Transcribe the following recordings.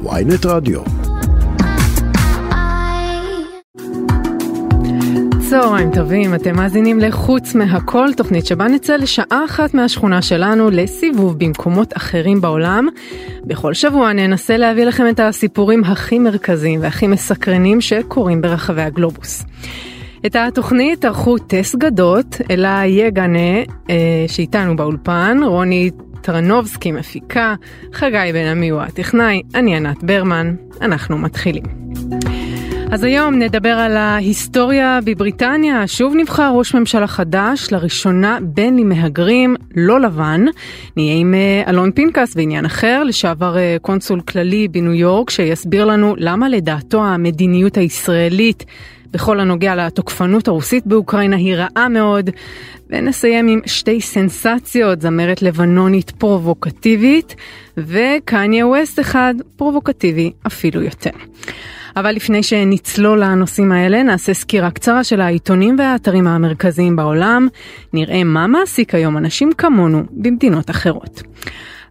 ויינט רדיו. צהריים טובים, אתם מאזינים לחוץ מהכל, תוכנית שבה נצא לשעה אחת מהשכונה שלנו לסיבוב במקומות אחרים בעולם. בכל שבוע ננסה להביא לכם את הסיפורים הכי מרכזיים והכי מסקרנים שקורים ברחבי הגלובוס. את התוכנית ערכו טס גדות, אלה יגנה, אה, שאיתנו באולפן, רוני טרנובסקי מפיקה, חגי בן עמי הוא הטכנאי, אני ענת ברמן, אנחנו מתחילים. אז היום נדבר על ההיסטוריה בבריטניה. שוב נבחר ראש ממשלה חדש, לראשונה בין למהגרים לא לבן. נהיה עם אה, אלון פנקס בעניין אחר, לשעבר אה, קונסול כללי בניו יורק, שיסביר לנו למה לדעתו המדיניות הישראלית בכל הנוגע לתוקפנות הרוסית באוקראינה היא רעה מאוד. ונסיים עם שתי סנסציות, זמרת לבנונית פרובוקטיבית, וקניה ווסט אחד פרובוקטיבי אפילו יותר. אבל לפני שנצלול לנושאים האלה, נעשה סקירה קצרה של העיתונים והאתרים המרכזיים בעולם, נראה מה מעסיק היום אנשים כמונו במדינות אחרות.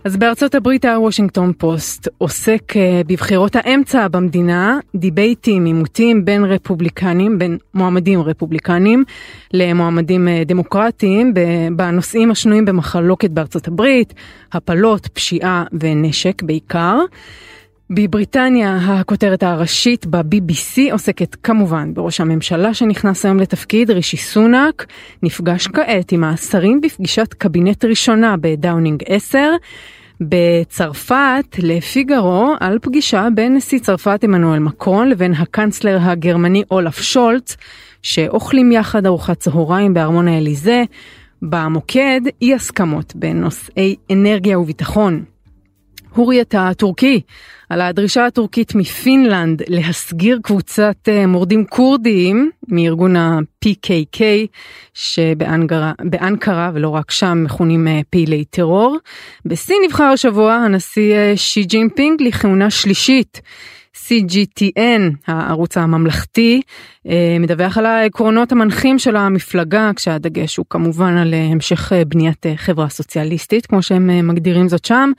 אז בארצות הברית הוושינגטון פוסט עוסק אה, בבחירות האמצע במדינה, דיבייטים, עימותים בין רפובליקנים, בין מועמדים רפובליקנים למועמדים אה, דמוקרטיים בנושאים השנויים במחלוקת בארצות הברית, הפלות, פשיעה ונשק בעיקר. בבריטניה הכותרת הראשית ב-BBC עוסקת כמובן בראש הממשלה שנכנס היום לתפקיד, רישי סונאק, נפגש כעת עם השרים בפגישת קבינט ראשונה בדאונינג 10. בצרפת לפיגרו על פגישה בין נשיא צרפת עמנואל מקרון לבין הקאנצלר הגרמני אולף שולץ, שאוכלים יחד ארוחת צהריים בארמון האליזה. במוקד אי הסכמות בין נושאי אנרגיה וביטחון. חורייט הטורקי על הדרישה הטורקית מפינלנד להסגיר קבוצת אה, מורדים כורדיים מארגון ה-PKK שבאנקרה ולא רק שם מכונים אה, פעילי טרור. בסין נבחר השבוע הנשיא אה, שי ג'ינפינג לכהונה שלישית. CGTN, הערוץ הממלכתי, מדווח על העקרונות המנחים של המפלגה, כשהדגש הוא כמובן על המשך בניית חברה סוציאליסטית, כמו שהם מגדירים זאת שם.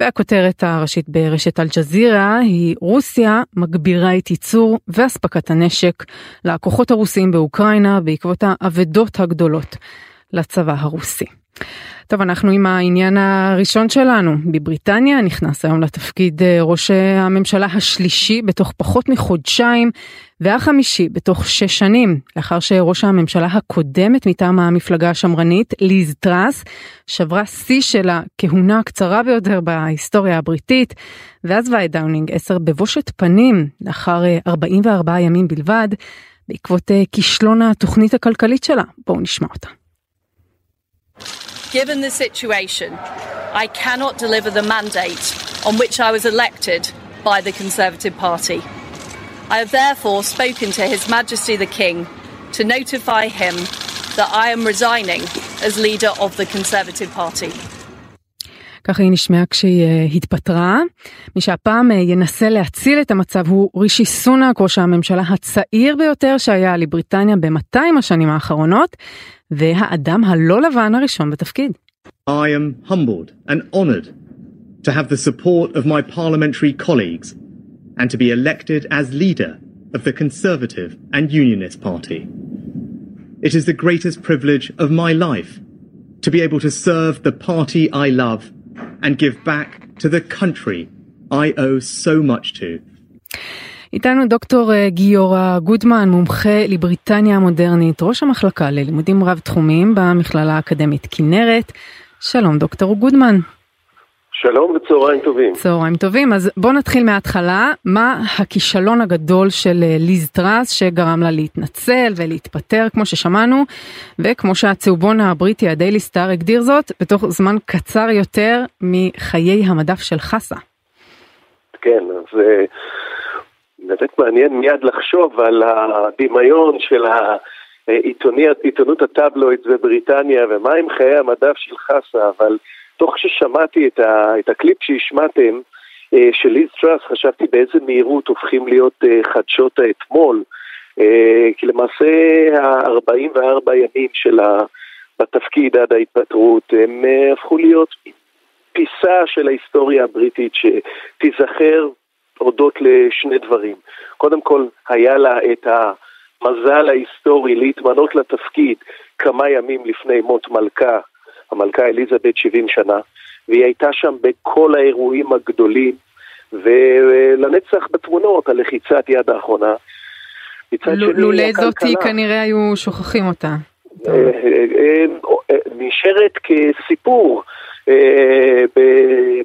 והכותרת הראשית ברשת אל-ג'זירה היא רוסיה מגבירה את ייצור ואספקת הנשק לכוחות הרוסיים באוקראינה בעקבות האבדות הגדולות לצבא הרוסי. טוב, אנחנו עם העניין הראשון שלנו. בבריטניה נכנס היום לתפקיד אה, ראש הממשלה השלישי בתוך פחות מחודשיים והחמישי בתוך שש שנים, לאחר שראש הממשלה הקודמת מטעם המפלגה השמרנית, ליז טראס, שברה שיא של הכהונה הקצרה ביותר בהיסטוריה הבריטית, את דאונינג 10 בבושת פנים לאחר 44 אה, ימים בלבד, בעקבות אה, כישלון התוכנית הכלכלית שלה. בואו נשמע אותה. Given the situation, I cannot deliver the mandate on which I was elected by the Conservative Party. I have therefore spoken to His Majesty the King to notify him that I am resigning as leader of the Conservative Party. ככה היא נשמעה כשהיא uh, התפטרה. מי שהפעם uh, ינסה להציל את המצב הוא רישי סונאק, ראש הממשלה הצעיר ביותר שהיה לבריטניה ב-200 השנים האחרונות, והאדם הלא לבן הראשון בתפקיד. I am humbled and honored to have the support of my parliamentary colleagues and to be elected as leader of the Conservative and Unionist Party. It is the greatest privilege of my life to be able to serve the party I love and give back to the country I owe so much to. איתנו דוקטור גיורא גודמן, מומחה לבריטניה המודרנית, ראש המחלקה ללימודים רב-תחומיים במכללה האקדמית כנרת. שלום דוקטור גודמן. שלום וצהריים טובים. צהריים טובים, אז בואו נתחיל מההתחלה. מה הכישלון הגדול של ליז טראס שגרם לה להתנצל ולהתפטר, כמו ששמענו, וכמו שהצהובון הבריטי, הדיילי סטאר, הגדיר זאת, בתוך זמן קצר יותר מחיי המדף של חסה. כן, אז באמת מעניין מיד לחשוב על הדמיון של העיתונות הטבלואיד בבריטניה ומה עם חיי המדף של חסה, אבל תוך ששמעתי את, ה, את הקליפ שהשמעתם אה, של ליז טראס, חשבתי באיזה מהירות הופכים להיות אה, חדשות האתמול, אה, כי למעשה ה-44 ימים שלה בתפקיד עד ההתפטרות, הם הפכו להיות פיסה של ההיסטוריה הבריטית שתיזכר הודות לשני דברים. קודם כל, היה לה את המזל ההיסטורי להתמנות לתפקיד כמה ימים לפני מות מלכה, המלכה אליזבת 70 שנה, והיא הייתה שם בכל האירועים הגדולים, ולנצח בתמונות, הלחיצת יד האחרונה. לולא זאתי כנראה היו שוכחים אותה. אה, אה, אה, נשארת כסיפור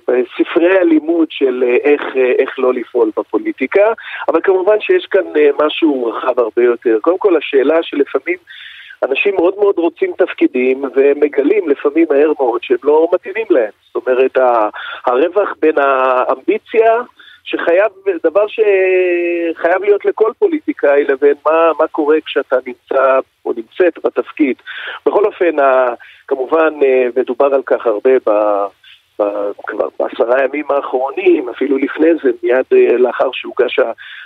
בספרי הלימוד של איך, איך לא לפעול בפוליטיקה, אבל כמובן שיש כאן משהו רחב הרבה יותר. קודם כל השאלה שלפעמים אנשים מאוד מאוד רוצים תפקידים ומגלים לפעמים מהר מאוד שהם לא מתאימים להם. זאת אומרת, הרווח בין האמביציה שחייב, דבר שחייב להיות לכל פוליטיקאי לבין מה, מה קורה כשאתה נמצא או נמצאת בתפקיד. בכל אופן, כמובן אה, מדובר על כך הרבה ב... כבר בעשרה הימים האחרונים, אפילו לפני זה, מיד אה, לאחר שהוגש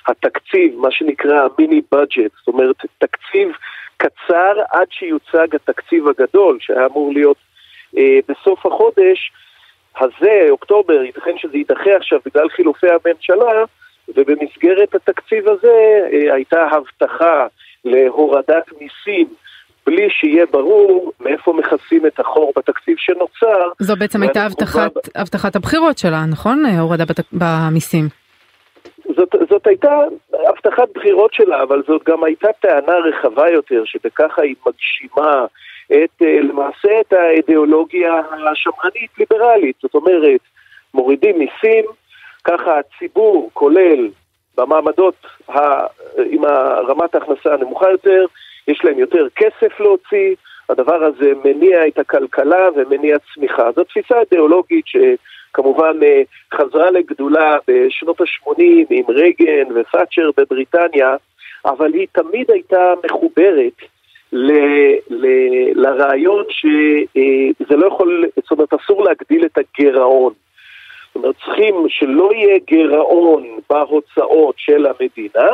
התקציב, מה שנקרא מיני בדג'ט, זאת אומרת תקציב קצר עד שיוצג התקציב הגדול שהיה אמור להיות אה, בסוף החודש, הזה, אוקטובר, ייתכן שזה יידחה עכשיו בגלל חילופי הממשלה, ובמסגרת התקציב הזה אה, הייתה הבטחה להורדת מיסים בלי שיהיה ברור מאיפה מכסים את החור בתקציב שנוצר. זו בעצם הייתה הבטחת, כבר... הבטחת הבחירות שלה, נכון? הורדה בת... במיסים. זאת, זאת הייתה הבטחת בחירות שלה, אבל זאת גם הייתה טענה רחבה יותר, שבככה היא מגשימה את, אה, למעשה את האידיאולוגיה השמרנית-ליברלית. זאת אומרת, מורידים מיסים, ככה הציבור, כולל במעמדות ה, עם רמת ההכנסה הנמוכה יותר, יש להם יותר כסף להוציא, הדבר הזה מניע את הכלכלה ומניע צמיחה. זו תפיסה אידיאולוגית שכמובן אה, חזרה לגדולה בשנות ה-80 עם רייגן ותאצ'ר בבריטניה, אבל היא תמיד הייתה מחוברת ל, ל, לרעיון שזה לא יכול, זאת אומרת אסור להגדיל את הגירעון. זאת אומרת צריכים שלא יהיה גירעון בהוצאות של המדינה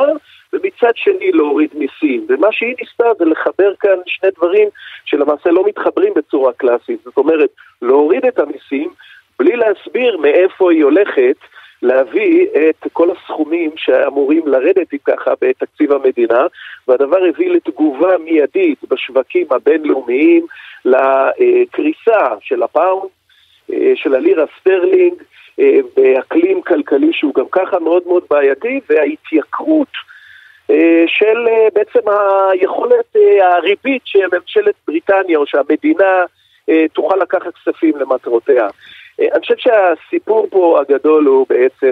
ומצד שני להוריד מיסים. ומה שהיא ניסתה זה לחבר כאן שני דברים שלמעשה לא מתחברים בצורה קלאסית. זאת אומרת, להוריד את המיסים בלי להסביר מאיפה היא הולכת להביא את כל הסכומים שאמורים לרדת אם ככה בתקציב המדינה, והדבר הביא לתגובה מיידית בשווקים הבינלאומיים לקריסה של הפאונד, אה, של הלירה סטרלינג, אה, באקלים כלכלי שהוא גם ככה מאוד מאוד בעייתי, וההתייקרות של בעצם היכולת, הריבית שממשלת בריטניה או שהמדינה תוכל לקחת כספים למטרותיה. אני חושב שהסיפור פה הגדול הוא בעצם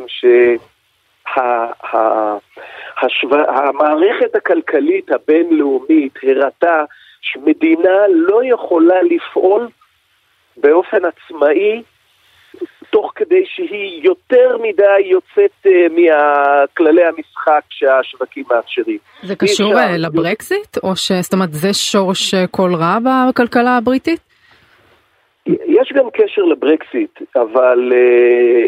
שהמערכת הכלכלית הבינלאומית הראתה שמדינה לא יכולה לפעול באופן עצמאי תוך כדי שהיא יותר מדי יוצאת uh, מכללי המשחק שהשווקים מאפשרים. זה קשור אה, לברקזיט? או ש... זאת אומרת זה שורש אה, כל רע בכלכלה הבריטית? יש גם קשר לברקסיט, אבל, אה,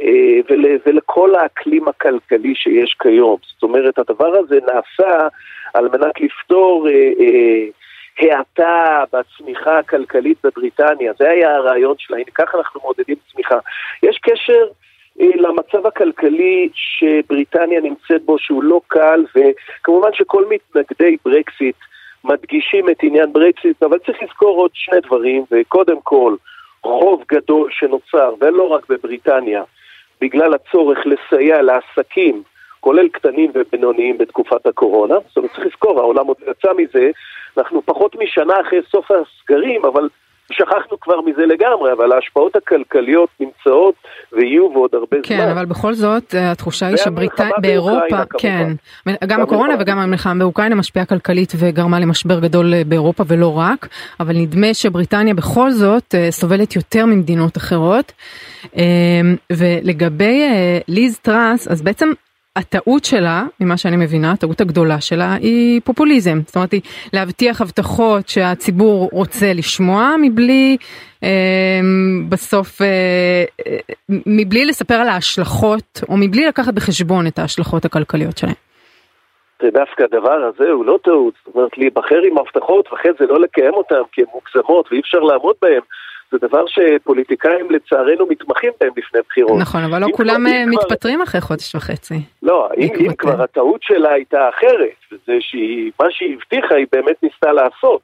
אה, ול, ולכל האקלים הכלכלי שיש כיום. זאת אומרת, הדבר הזה נעשה על מנת לפתור אה, האטה בצמיחה הכלכלית בבריטניה. זה היה הרעיון שלה, הנה ככה אנחנו מעודדים צמיחה. יש קשר למצב הכלכלי שבריטניה נמצאת בו, שהוא לא קל, וכמובן שכל מתנגדי ברקסיט מדגישים את עניין ברקסיט, אבל צריך לזכור עוד שני דברים, וקודם כל, חוב גדול שנוצר, ולא רק בבריטניה, בגלל הצורך לסייע לעסקים, כולל קטנים ובינוניים בתקופת הקורונה. זאת אומרת, צריך לזכור, העולם עוד יצא מזה, אנחנו פחות משנה אחרי סוף הסגרים, אבל שכחנו כבר מזה לגמרי, אבל ההשפעות הכלכליות נמצאות ויהיו ועוד הרבה כן, זמן. כן, אבל בכל זאת אה, התחושה היא שבריטניה, באירופה, כן, גם הקורונה וגם המלחמה באוקראינה משפיעה כלכלית וגרמה למשבר גדול אה, באירופה ולא רק, אבל נדמה שבריטניה בכל זאת אה, סובלת יותר ממדינות אחרות. ולגבי ליז טראס, אז בעצם הטעות שלה, ממה שאני מבינה, הטעות הגדולה שלה היא פופוליזם. זאת אומרת, היא להבטיח הבטחות שהציבור רוצה לשמוע מבלי אה, בסוף, אה, אה, מבלי לספר על ההשלכות, או מבלי לקחת בחשבון את ההשלכות הכלכליות שלהם. דווקא הדבר הזה הוא לא טעות, זאת אומרת להיבחר עם הבטחות ואחרי זה לא לקיים אותן כי הן מוגזמות ואי אפשר לעמוד בהן. זה דבר שפוליטיקאים לצערנו מתמחים בהם לפני בחירות. נכון, אבל לא כולם אה, מתפטרים אחרי חודש וחצי. לא, אם, אם כבר הטעות שלה הייתה אחרת, וזה שהיא, מה שהיא הבטיחה היא באמת ניסתה לעשות.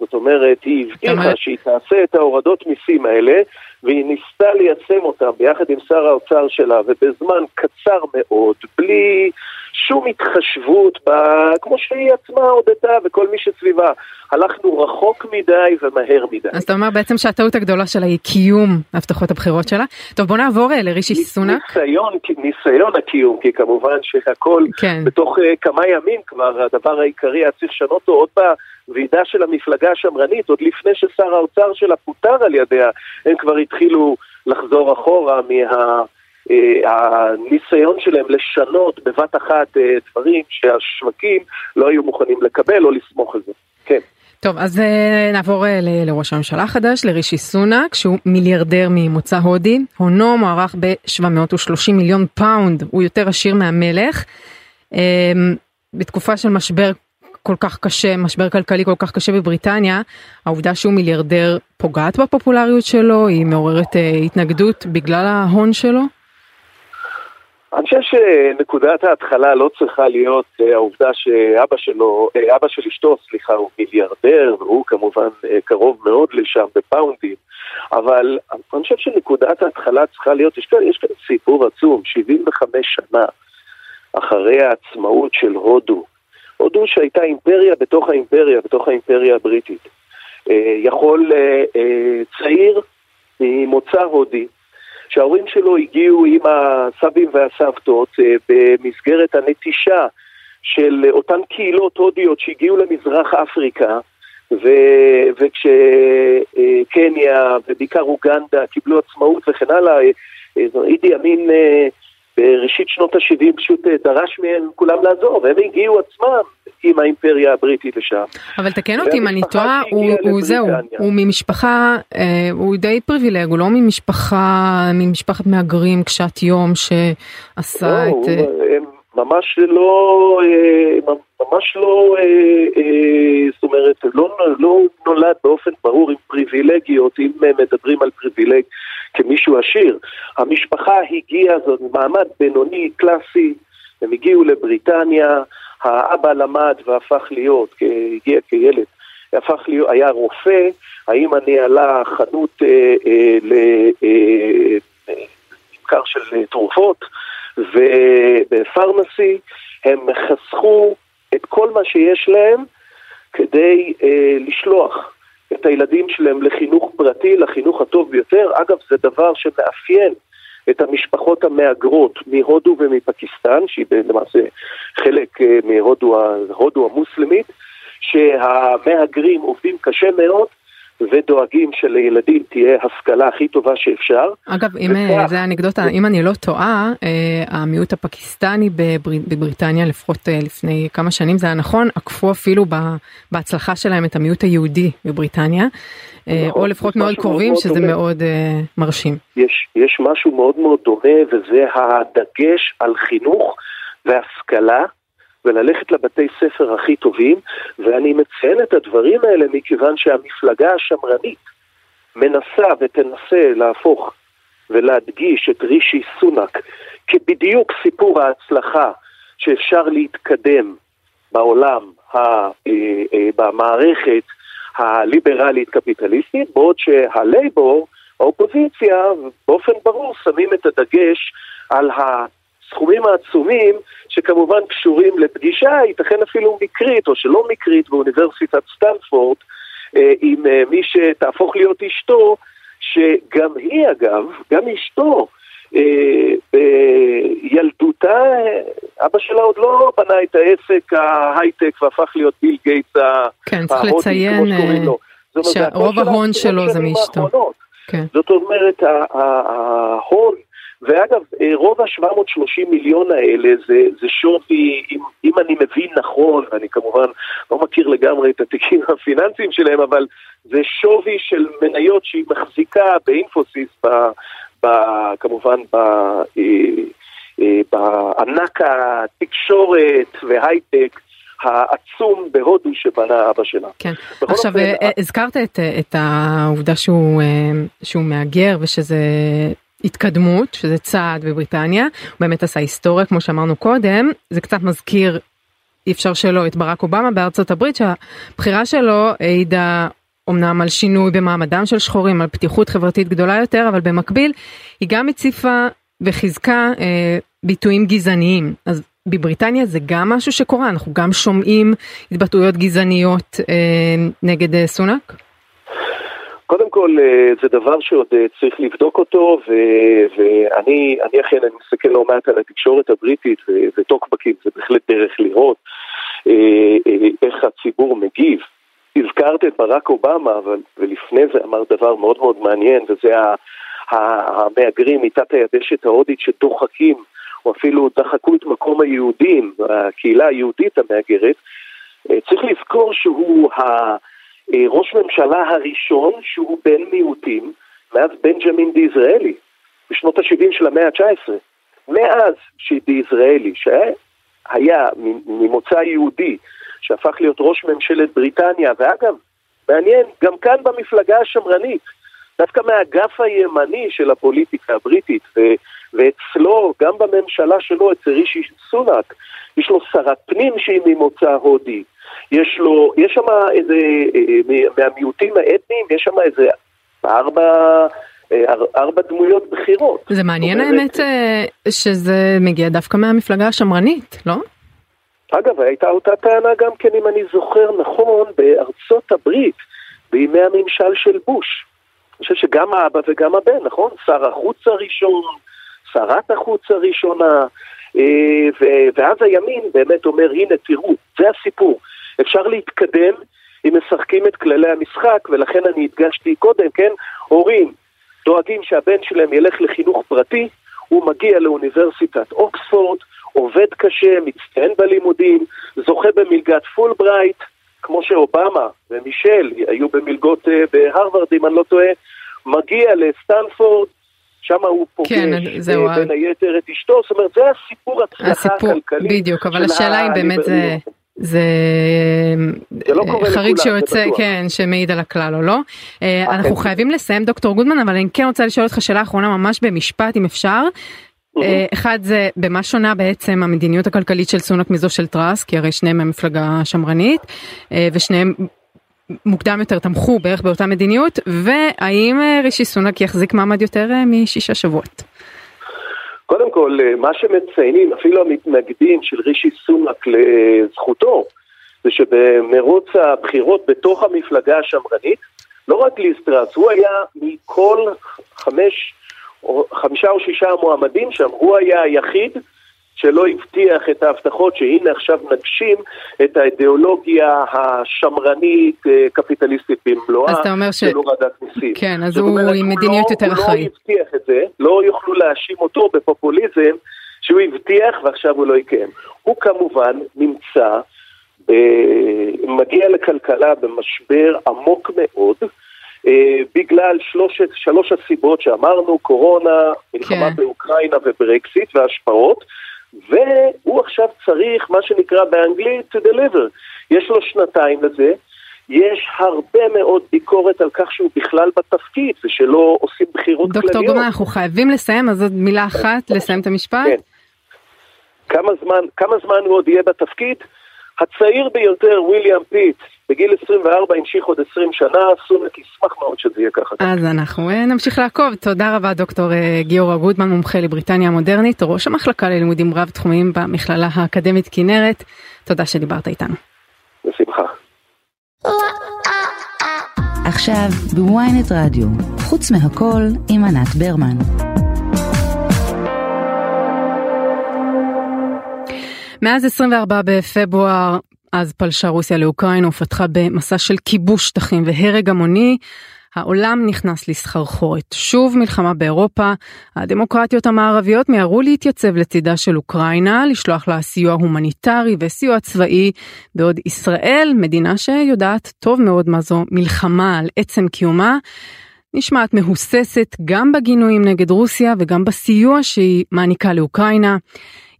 זאת אומרת, היא הבטיחה שהיא תעשה את ההורדות מיסים האלה, והיא ניסתה ליישם אותם ביחד עם שר האוצר שלה, ובזמן קצר מאוד, בלי שום התחשבות, ב... כמו שהיא עצמה הודתה וכל מי שסביבה. הלכנו רחוק מדי ומהר מדי. אז אתה אומר בעצם שהטעות הגדולה שלה היא קיום הבטחות הבחירות שלה. טוב בוא נעבור אה, לרישי סונאק. ניסיון, ניסיון הקיום, כי כמובן שהכל כן. בתוך uh, כמה ימים כבר הדבר העיקרי היה צריך לשנות אותו עוד בוועידה של המפלגה השמרנית, עוד לפני ששר האוצר שלה פוטר על ידיה, הם כבר התחילו לחזור אחורה מה... אה, הניסיון שלהם לשנות בבת אחת אה, דברים שהשווקים לא היו מוכנים לקבל או לסמוך על זה. כן. טוב, אז אה, נעבור לראש הממשלה החדש, לרישי סונאק, שהוא מיליארדר ממוצא הודי. הונו מוערך ב-730 מיליון פאונד, הוא יותר עשיר מהמלך. בתקופה של משבר כל כך קשה, משבר כלכלי כל כך קשה בבריטניה, העובדה שהוא מיליארדר פוגעת בפופולריות שלו, היא מעוררת התנגדות בגלל ההון שלו? אני חושב שנקודת ההתחלה לא צריכה להיות אה, העובדה שאבא שלו, אה, אבא של אשתו, סליחה, הוא מיליארדר, והוא כמובן אה, קרוב מאוד לשם בפאונדים, אבל אני חושב שנקודת ההתחלה צריכה להיות, יש כאן, יש כאן סיפור עצום, 75 שנה אחרי העצמאות של הודו, הודו שהייתה אימפריה בתוך האימפריה, בתוך האימפריה הבריטית. יכול צעיר ממוצא הודי, שההורים שלו הגיעו עם הסבים והסבתות אה, במסגרת הנטישה של אותן קהילות הודיות שהגיעו למזרח אפריקה ו... וכשקניה ובעיקר אוגנדה קיבלו עצמאות וכן הלאה, אה, אידי אמין בראשית שנות ה-70 פשוט אה, דרש מהם כולם לעזור, והם הגיעו עצמם עם האימפריה הבריטית לשם. אבל תקן אותי אם אני טועה, הוא, הוא זהו, הוא ממשפחה, אה, הוא די פריבילג, הוא לא ממשפחה, ממשפחת מהגרים קשת יום שעשה לא, את... אה... הם ממש לא, אה, ממש לא, אה, אה, זאת אומרת, לא, לא נולד באופן ברור עם פריבילגיות, אם מדברים על פריבילג כמישהו עשיר. המשפחה הגיעה, זאת מעמד בינוני קלאסי, הם הגיעו לבריטניה, האבא למד והפך להיות, הגיע כילד, הפך להיות, היה רופא, האמא ניהלה חנות אה, אה, לממכר אה, של תרופות ובפרמסי, הם חסכו את כל מה שיש להם כדי אה, לשלוח את הילדים שלהם לחינוך פרטי, לחינוך הטוב ביותר. אגב, זה דבר שמאפיין את המשפחות המהגרות מהודו ומפקיסטן, שהיא למעשה חלק אה, מהודו המוסלמית, שהמהגרים עובדים קשה מאוד ודואגים שלילדים תהיה השכלה הכי טובה שאפשר. אגב, אם וכך... זה אנקדוטה, אם אני לא טועה, אה, המיעוט הפקיסטני בבר... בבריטניה, לפחות אה, לפני כמה שנים זה היה נכון, עקפו אפילו בהצלחה שלהם את המיעוט היהודי בבריטניה, אה, נכון, או לפחות מאוד קרובים, מאוד שזה דומה. מאוד מרשים. יש, יש משהו מאוד מאוד דומה, וזה הדגש על חינוך והשכלה. וללכת לבתי ספר הכי טובים, ואני מציין את הדברים האלה מכיוון שהמפלגה השמרנית מנסה ותנסה להפוך ולהדגיש את רישי סונאק כבדיוק סיפור ההצלחה שאפשר להתקדם בעולם, ה, אה, אה, במערכת הליברלית קפיטליסטית, בעוד שהלייבור, האופוזיציה, באופן ברור שמים את הדגש על הסכומים העצומים שכמובן קשורים לפגישה, ייתכן אפילו מקרית או שלא מקרית באוניברסיטת סטנפורד, אה, עם אה, מי שתהפוך להיות אשתו, שגם היא אגב, גם אשתו, אה, בילדותה, אבא שלה עוד לא בנה את העסק ההייטק והפך להיות ביל גייטס כן, צריך לציין שרוב ההון שלו זה מאשתו. כן. זאת אומרת, ההון ואגב, אה, רוב ה-730 מיליון האלה זה, זה שווי, אם, אם אני מבין נכון, ואני כמובן לא מכיר לגמרי את התיקים הפיננסיים שלהם, אבל זה שווי של מניות שהיא מחזיקה באינפוסיס, ב, ב, כמובן ב, אה, אה, בענק התקשורת והייטק העצום בהודו שבנה אבא שלה. כן, עכשיו אופן, הזכרת את, את העובדה שהוא, שהוא מהגר ושזה התקדמות, שזה צעד בבריטניה, הוא באמת עשה היסטוריה כמו שאמרנו קודם, זה קצת מזכיר אי אפשר שלא את ברק אובמה בארצות הברית שהבחירה שלו העידה אמנם על שינוי במעמדם של שחורים, על פתיחות חברתית גדולה יותר, אבל במקביל היא גם הציפה וחיזקה אה, ביטויים גזעניים. אז בבריטניה זה גם משהו שקורה, אנחנו גם שומעים התבטאויות גזעניות אה, נגד אה, סונאק? קודם כל, אה, זה דבר שעוד אה, צריך לבדוק אותו, ואני אני אכן, אני מסתכל לא מעט על התקשורת הבריטית, וטוקבקים זה בהחלט דרך לראות אה, איך הציבור מגיב. הזכרת את ברק אובמה, אבל, ולפני זה אמר דבר מאוד מאוד מעניין, וזה המהגרים מתת היבשת ההודית שדוחקים, או אפילו דחקו את מקום היהודים, הקהילה היהודית המהגרת. צריך לזכור שהוא ה... אה, ראש ממשלה הראשון שהוא בן מיעוטים מאז בנג'מין דיזראלי בשנות ה-70 של המאה ה-19. מאז שדיזראלי, שהיה ממוצא יהודי, שהפך להיות ראש ממשלת בריטניה, ואגב, מעניין, גם כאן במפלגה השמרנית, דווקא מהאגף הימני של הפוליטיקה הבריטית, ו- ואצלו, גם בממשלה שלו, אצל רישי סונאק, יש לו שרת פנים שהיא ממוצא הודי. יש לו, יש שם איזה, אה, מהמיעוטים האתניים, יש שם איזה ארבע... אה, ארבע דמויות בכירות. זה מעניין האמת אה, שזה מגיע דווקא מהמפלגה השמרנית, לא? אגב, הייתה אותה טענה גם כן, אם אני זוכר נכון, בארצות הברית, בימי הממשל של בוש. אני חושב שגם האבא וגם הבן, נכון? שר החוץ הראשון, שרת החוץ הראשונה, ואז הימין באמת אומר, הנה תראו, זה הסיפור. אפשר להתקדם אם משחקים את כללי המשחק, ולכן אני הדגשתי קודם, כן, הורים דואגים שהבן שלהם ילך לחינוך פרטי, הוא מגיע לאוניברסיטת אוקספורד, עובד קשה, מצטיין בלימודים, זוכה במלגת פולברייט, כמו שאובמה ומישל היו במלגות אה, בהרווארד, אם אני לא טועה, מגיע לסטנפורד, שם הוא פוגש כן, אה, בין היתר את אשתו, זאת אומרת, זה הסיפור הצלחה הכלכלית. בדיוק, אבל השאלה אם באמת זה... זה, זה לא חריג שיוצא, כן, שמעיד על הכלל או לא. אה, אוקיי. אנחנו חייבים לסיים דוקטור גודמן, אבל אני כן רוצה לשאול אותך שאלה אחרונה ממש במשפט אם אפשר. אה, אחד זה במה שונה בעצם המדיניות הכלכלית של סונק מזו של טראס, כי הרי שניהם מהמפלגה שמרנית, אה, ושניהם מוקדם יותר תמכו בערך באותה מדיניות, והאם רישי סונק יחזיק מעמד יותר משישה שבועות? קודם כל, אה, מה שמציינים, אפילו המתנגדים של רישי סונאק לזכותו, זה שבמרוץ הבחירות בתוך המפלגה השמרנית, לא רק ליסטרס, הוא היה מכל חמש, או, חמישה או שישה המועמדים שם, הוא היה היחיד שלא הבטיח את ההבטחות שהנה עכשיו נגשים את האידיאולוגיה השמרנית אה, קפיטליסטית במלואה אז אתה אומר ש... של הורדת מיסים. כן, אז הוא עם מדיניות לא, יותר אחראית. הוא לא הבטיח את זה, לא יוכלו להאשים אותו בפופוליזם שהוא הבטיח ועכשיו הוא לא יקיים. הוא כמובן נמצא, מגיע לכלכלה במשבר עמוק מאוד, אה, בגלל שלושת, שלוש הסיבות שאמרנו, קורונה, מלחמה כן. באוקראינה וברקסיט והשפעות. והוא עכשיו צריך, מה שנקרא באנגלית, to deliver. יש לו שנתיים לזה, יש הרבה מאוד ביקורת על כך שהוא בכלל בתפקיד ושלא עושים בחירות דוקטור כלליות. דוקטור גודמן, אנחנו חייבים לסיים, אז עוד מילה אחת, לסיים את המשפט. כן. כמה זמן, כמה זמן הוא עוד יהיה בתפקיד? הצעיר ביותר, וויליאם פיט, בגיל 24 המשיך עוד 20 שנה, סונק ישמח מאוד שזה יהיה ככה. אז אנחנו אה, נמשיך לעקוב. תודה רבה דוקטור אה, גיורא גודמן, מומחה לבריטניה המודרנית, ראש המחלקה ללימודים רב תחומיים במכללה האקדמית כנרת. תודה שדיברת איתנו. בשמחה. עכשיו בוויינט רדיו, חוץ מהכל עם ענת ברמן. מאז 24 בפברואר אז פלשה רוסיה לאוקראינה ופתחה במסע של כיבוש שטחים והרג המוני. העולם נכנס לסחרחורת. שוב מלחמה באירופה, הדמוקרטיות המערביות מיהרו להתייצב לצידה של אוקראינה, לשלוח לה סיוע הומניטרי וסיוע צבאי, בעוד ישראל, מדינה שיודעת טוב מאוד מה זו מלחמה על עצם קיומה, נשמעת מהוססת גם בגינויים נגד רוסיה וגם בסיוע שהיא מעניקה לאוקראינה.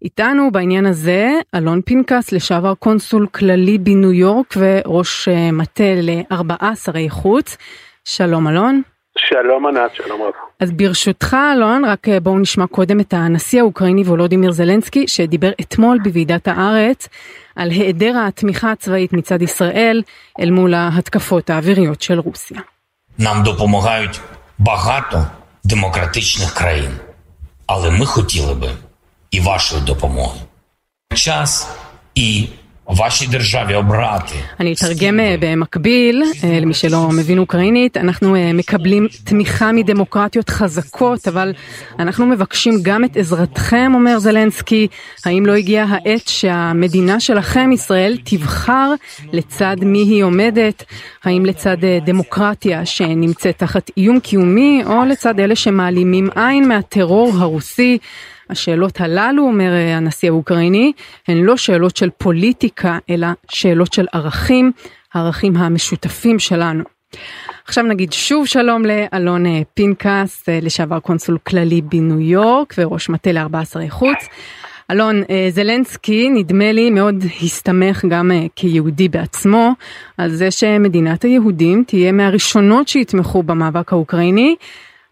איתנו בעניין הזה אלון פנקס, לשעבר קונסול כללי בניו יורק וראש אה, מטה לארבעה שרי חוץ. שלום אלון. שלום ענת, שלום רב. אז ברשותך אלון, רק אה, בואו נשמע קודם את הנשיא האוקראיני וולודימיר זלנסקי, שדיבר אתמול בוועידת הארץ על היעדר התמיכה הצבאית מצד ישראל אל מול ההתקפות האוויריות של רוסיה. Нам допомагають багато демократичних країн, але ми хотіли би і вашої допомоги. Час і вашій державі обрати. אני אתרגם אה, במקביל, אה, למי שלא מבין אוקראינית, אנחנו אה, מקבלים תמיכה מדמוקרטיות חזקות, אבל אנחנו מבקשים גם את עזרתכם, אומר זלנסקי, האם לא הגיעה העת שהמדינה שלכם, ישראל, תבחר לצד מי היא עומדת, האם לצד דמוקרטיה שנמצאת תחת איום קיומי, או לצד אלה שמעלימים עין מהטרור הרוסי. השאלות הללו, אומר הנשיא האוקראיני, הן לא שאלות של פוליטיקה, אלא שאלות של ערכים, הערכים המשותפים שלנו. עכשיו נגיד שוב שלום לאלון פנקס, לשעבר קונסול כללי בניו יורק וראש מטה לארבעה שרי חוץ. אלון, זלנסקי נדמה לי מאוד הסתמך גם כיהודי בעצמו על זה שמדינת היהודים תהיה מהראשונות שיתמכו במאבק האוקראיני.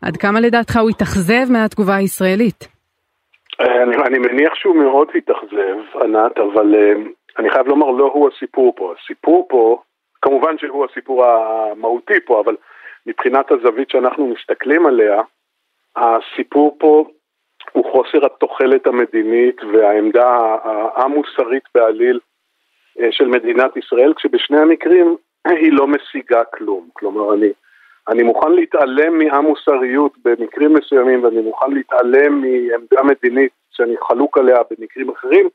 עד כמה לדעתך הוא התאכזב מהתגובה הישראלית? אני, אני מניח שהוא מאוד התאכזב, ענת, אבל uh, אני חייב לומר, לא הוא הסיפור פה. הסיפור פה, כמובן שהוא הסיפור המהותי פה, אבל מבחינת הזווית שאנחנו מסתכלים עליה, הסיפור פה הוא חוסר התוחלת המדינית והעמדה המוסרית בעליל uh, של מדינת ישראל, כשבשני המקרים היא לא משיגה כלום. כלומר, אני... אני מוכן להתעלם מהמוסריות במקרים מסוימים ואני מוכן להתעלם מעמדה מדינית שאני חלוק עליה במקרים אחרים,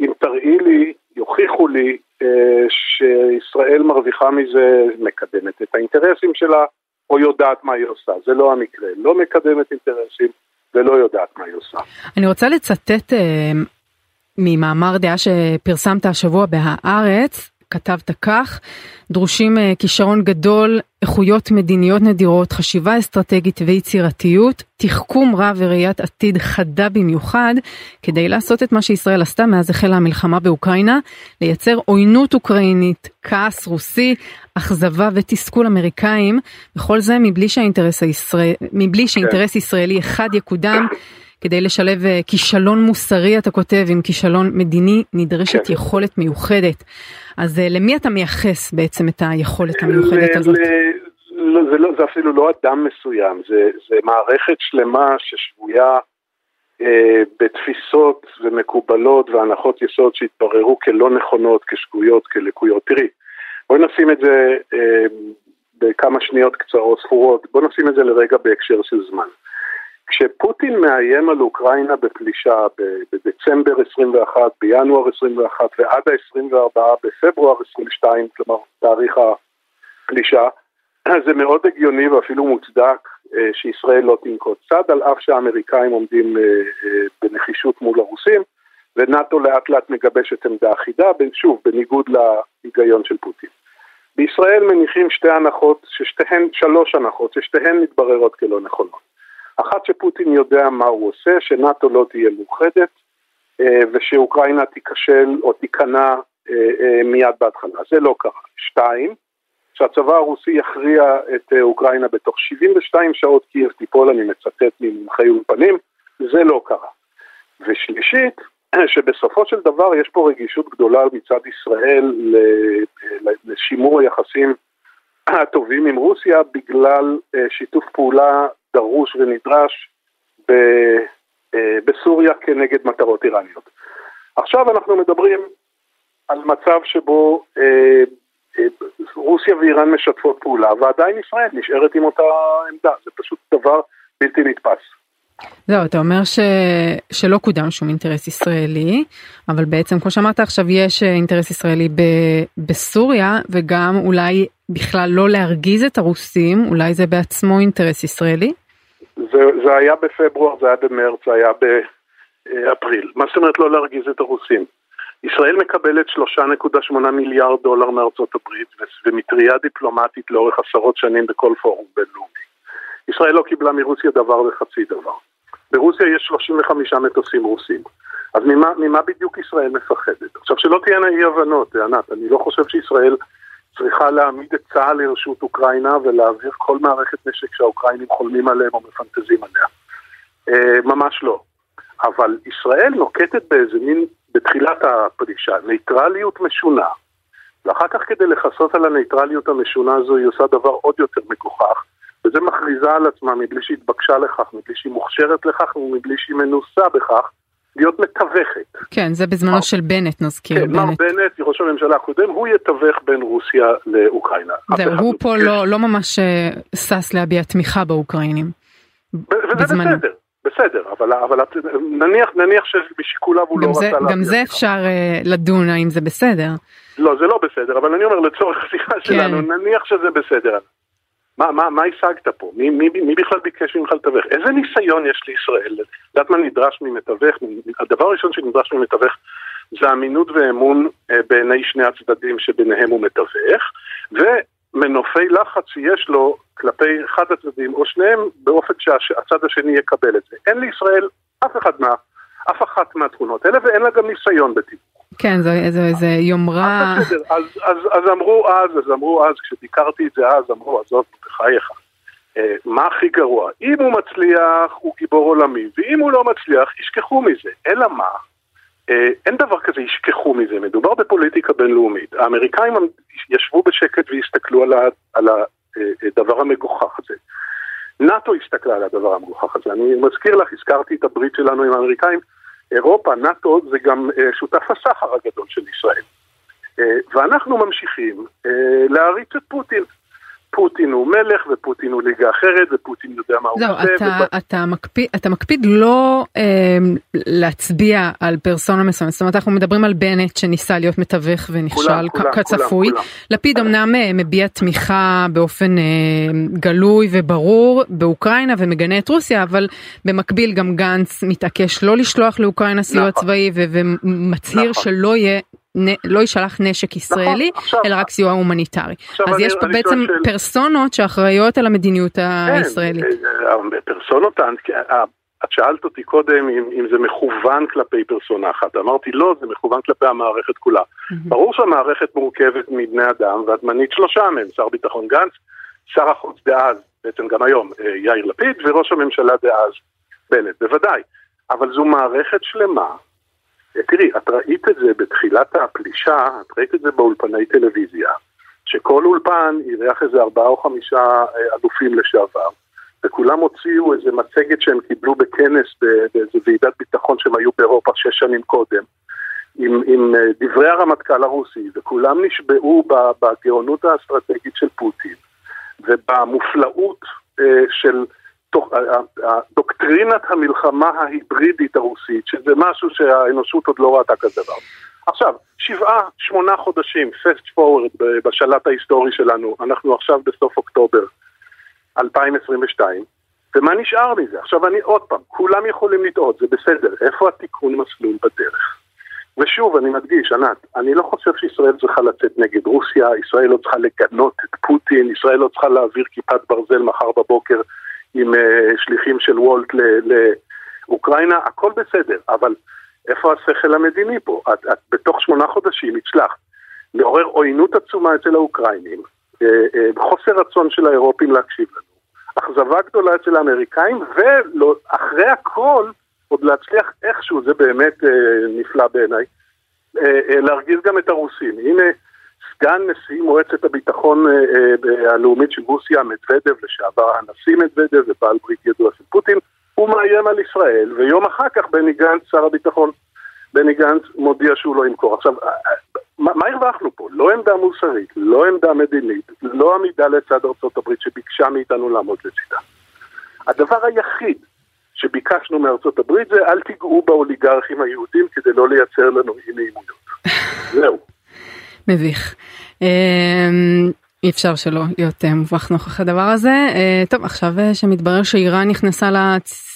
אם תראי לי, יוכיחו לי אה, שישראל מרוויחה מזה, מקדמת את האינטרסים שלה או יודעת מה היא עושה. זה לא המקרה, לא מקדמת אינטרסים ולא יודעת מה היא עושה. אני רוצה לצטט אה, ממאמר דעה שפרסמת השבוע בהארץ. כתבת כך, דרושים כישרון גדול, איכויות מדיניות נדירות, חשיבה אסטרטגית ויצירתיות, תחכום רב וראיית עתיד חדה במיוחד, כדי לעשות את מה שישראל עשתה מאז החלה המלחמה באוקראינה, לייצר עוינות אוקראינית, כעס רוסי, אכזבה ותסכול אמריקאים, וכל זה מבלי שהאינטרס, הישראל... מבלי שאינטרס ישראלי אחד יקודם. כדי לשלב כישלון מוסרי, אתה כותב, עם כישלון מדיני, נדרשת כן. יכולת מיוחדת. אז למי אתה מייחס בעצם את היכולת המיוחדת הזאת? לא, זה, לא, זה אפילו לא אדם מסוים, זה, זה מערכת שלמה ששבויה אה, בתפיסות ומקובלות והנחות יסוד שהתבררו כלא נכונות, כשגויות, כלקויות. תראי, בואי נשים את זה אה, בכמה שניות קצרות, ספורות, בואי נשים את זה לרגע בהקשר של זמן. כשפוטין מאיים על אוקראינה בפלישה בדצמבר 21, בינואר 21 ועד ה-24 בפברואר 22, כלומר תאריך הפלישה, זה מאוד הגיוני ואפילו מוצדק אה, שישראל לא תנקוט צד, על אף שהאמריקאים עומדים אה, אה, בנחישות מול הרוסים, ונאט"ו לאט לאט מגבשת עמדה אחידה, שוב, בניגוד להיגיון של פוטין. בישראל מניחים שתי הנחות, ששתיהן, שלוש הנחות, ששתיהן מתבררות כלא נכונות. אחת שפוטין יודע מה הוא עושה, שנאט"ו לא תהיה מאוחדת אה, ושאוקראינה תיכשל או תיכנע אה, אה, מיד בהתחלה. זה לא קרה. שתיים, שהצבא הרוסי יכריע את אוקראינה בתוך 72 שעות קייב תיפול, אני מצטט ממומחי אולפנים, זה לא קרה. ושלישית, שבסופו של דבר יש פה רגישות גדולה מצד ישראל לשימור היחסים הטובים עם רוסיה בגלל שיתוף פעולה דרוש ונדרש ב, אה, בסוריה כנגד מטרות איראניות. עכשיו אנחנו מדברים על מצב שבו אה, אה, רוסיה ואיראן משתפות פעולה ועדיין ישראל נשארת עם אותה עמדה, זה פשוט דבר בלתי נתפס. זהו, אתה אומר ש... שלא קודם שום אינטרס ישראלי, אבל בעצם כמו שאמרת עכשיו יש אינטרס ישראלי ב... בסוריה וגם אולי בכלל לא להרגיז את הרוסים, אולי זה בעצמו אינטרס ישראלי? זה, זה היה בפברואר, זה היה במרץ, זה היה באפריל. מה זאת אומרת לא להרגיז את הרוסים? ישראל מקבלת 3.8 מיליארד דולר מארצות הברית ומטריה דיפלומטית לאורך עשרות שנים בכל פורום בינלאומי. ישראל לא קיבלה מרוסיה דבר וחצי דבר. ברוסיה יש 35 מטוסים רוסים. אז ממה, ממה בדיוק ישראל מפחדת? עכשיו שלא תהיינה אי הבנות, ענת, אני לא חושב שישראל צריכה להעמיד את צה"ל לרשות אוקראינה ולהעביר כל מערכת נשק שהאוקראינים חולמים עליהם או מפנטזים עליה. אה, ממש לא. אבל ישראל נוקטת באיזה מין, בתחילת הפרישה, נייטרליות משונה. ואחר כך כדי לכסות על הנייטרליות המשונה הזו היא עושה דבר עוד יותר מגוחך, וזה מכריזה על עצמה מבלי שהתבקשה לכך, מבלי שהיא מוכשרת לכך ומבלי שהיא מנוסה בכך, להיות מתווכת. כן, זה בזמנו של בנט נזכיר. כן, מר בנט, ראש הממשלה הקודם, הוא יתווך בין רוסיה לאוקראינה. זהו, הוא פה לא, לא ממש אה, שש להביע תמיכה באוקראינים. וזה בסדר. בסדר, אבל, אבל נניח, נניח שבשיקוליו הוא לא זה, רצה. גם זה אפשר uh, לדון האם זה בסדר. לא, זה לא בסדר, אבל אני אומר לצורך השיחה כן. שלנו, נניח שזה בסדר. מה, מה, מה השגת פה? מי, מי, מי בכלל ביקש ממך לתווך? איזה ניסיון יש לישראל? יודעת מה נדרש ממתווך? הדבר הראשון שנדרש ממתווך זה אמינות ואמון אה, בעיני שני הצדדים שביניהם הוא מתווך, ומנופי לחץ שיש לו כלפי אחד הצדדים או שניהם באופן שהצד השני יקבל את זה. אין לישראל אף אחד מה, אף אחת מהתכונות האלה ואין לה גם ניסיון בתיווך. כן, זה, זה, זה יומרה... אז, אמרו אז, אז אמרו אז, כשביקרתי את זה אז, אמרו, עזוב, בחייך. אה, מה הכי גרוע? אם הוא מצליח, הוא גיבור עולמי, ואם הוא לא מצליח, ישכחו מזה. אלא מה? אה, אין דבר כזה ישכחו מזה, מדובר בפוליטיקה בינלאומית. האמריקאים ישבו בשקט והסתכלו על הדבר אה, המגוחך הזה. נאט"ו הסתכלה על הדבר המגוחך הזה. אני מזכיר לך, הזכרתי את הברית שלנו עם האמריקאים. אירופה, נאט"ו, זה גם אה, שותף הסחר הגדול של ישראל. אה, ואנחנו ממשיכים אה, להריץ את פוטין. פוטין הוא מלך ופוטין הוא ליגה אחרת ופוטין יודע מה הוא עושה. לא, אתה, ובא... אתה, מקפיד, אתה מקפיד לא אה, להצביע על פרסונה מסוימת, זאת אומרת אנחנו מדברים על בנט שניסה להיות מתווך ונכשל כצפוי. לפיד אמנם מביע תמיכה באופן אה, גלוי וברור באוקראינה ומגנה את רוסיה, אבל במקביל גם גנץ מתעקש לא לשלוח לאוקראינה סיוע נכון. צבאי ומצהיר נכון. שלא יהיה לא יישלח נשק ישראלי, נכון, עכשיו, אלא רק סיוע הומניטרי. אז אני, יש פה בעצם של... פרסונות שאחראיות על המדיניות כן, הישראלית. אה, אה, פרסונות, אה, את שאלת אותי קודם אם, אם זה מכוון כלפי פרסונה אחת, אמרתי לא, זה מכוון כלפי המערכת כולה. Mm-hmm. ברור שהמערכת מורכבת מבני אדם, ואת מנית שלושה מהם, שר ביטחון גנץ, שר החוץ דאז, בעצם גם היום, יאיר לפיד, וראש הממשלה דאז, בנט, בוודאי. אבל זו מערכת שלמה תראי, את ראית את זה בתחילת הפלישה, את ראית את זה באולפני טלוויזיה, שכל אולפן אירח איזה ארבעה או חמישה אה, אלופים לשעבר, וכולם הוציאו איזה מצגת שהם קיבלו בכנס באיזה ועידת ביטחון שהם היו באירופה שש שנים קודם, עם, עם אה, דברי הרמטכ"ל הרוסי, וכולם נשבעו בגאונות האסטרטגית של פוטין, ובמופלאות אה, של דוקטרינת המלחמה ההיברידית הרוסית, שזה משהו שהאנושות עוד לא ראתה כזה דבר. עכשיו, שבעה, שמונה חודשים, fast forward בשלט ההיסטורי שלנו, אנחנו עכשיו בסוף אוקטובר 2022, ומה נשאר מזה? עכשיו אני עוד פעם, כולם יכולים לטעות, זה בסדר, איפה התיקון מסלול בדרך? ושוב, אני מדגיש, ענת, אני לא חושב שישראל צריכה לצאת נגד רוסיה, ישראל לא צריכה לגנות את פוטין, ישראל לא צריכה להעביר כיפת ברזל מחר בבוקר עם uh, שליחים של וולט לאוקראינה, הכל בסדר, אבל איפה השכל המדיני פה? את, את בתוך שמונה חודשים הצלחת לעורר עוינות עצומה אצל האוקראינים, uh, uh, חוסר רצון של האירופים להקשיב לנו, אכזבה גדולה אצל האמריקאים, ואחרי הכל עוד להצליח איכשהו, זה באמת נפלא בעיניי, להרגיז גם את הרוסים. הנה, סגן נשיא מועצת הביטחון אה, אה, הלאומית של רוסיה, מדוודב, לשעבר הנשיא מדוודב ובעל ברית ידוע של פוטין, הוא מאיים על ישראל, ויום אחר כך בני גנץ, שר הביטחון, בני גנץ מודיע שהוא לא ימכור. עכשיו, אה, מה, מה הרווחנו פה? לא עמדה מוסרית, לא עמדה מדינית, לא עמידה לצד הברית שביקשה מאיתנו לעמוד לצידה. הדבר היחיד שביקשנו מארצות הברית זה אל תיגעו באוליגרכים היהודים כדי לא לייצר לנו אי נעימויות. זהו. מביך. אמ, אי אפשר שלא להיות אה, מובך נוכח הדבר הזה. אה, טוב עכשיו אה, שמתברר שאיראן נכנסה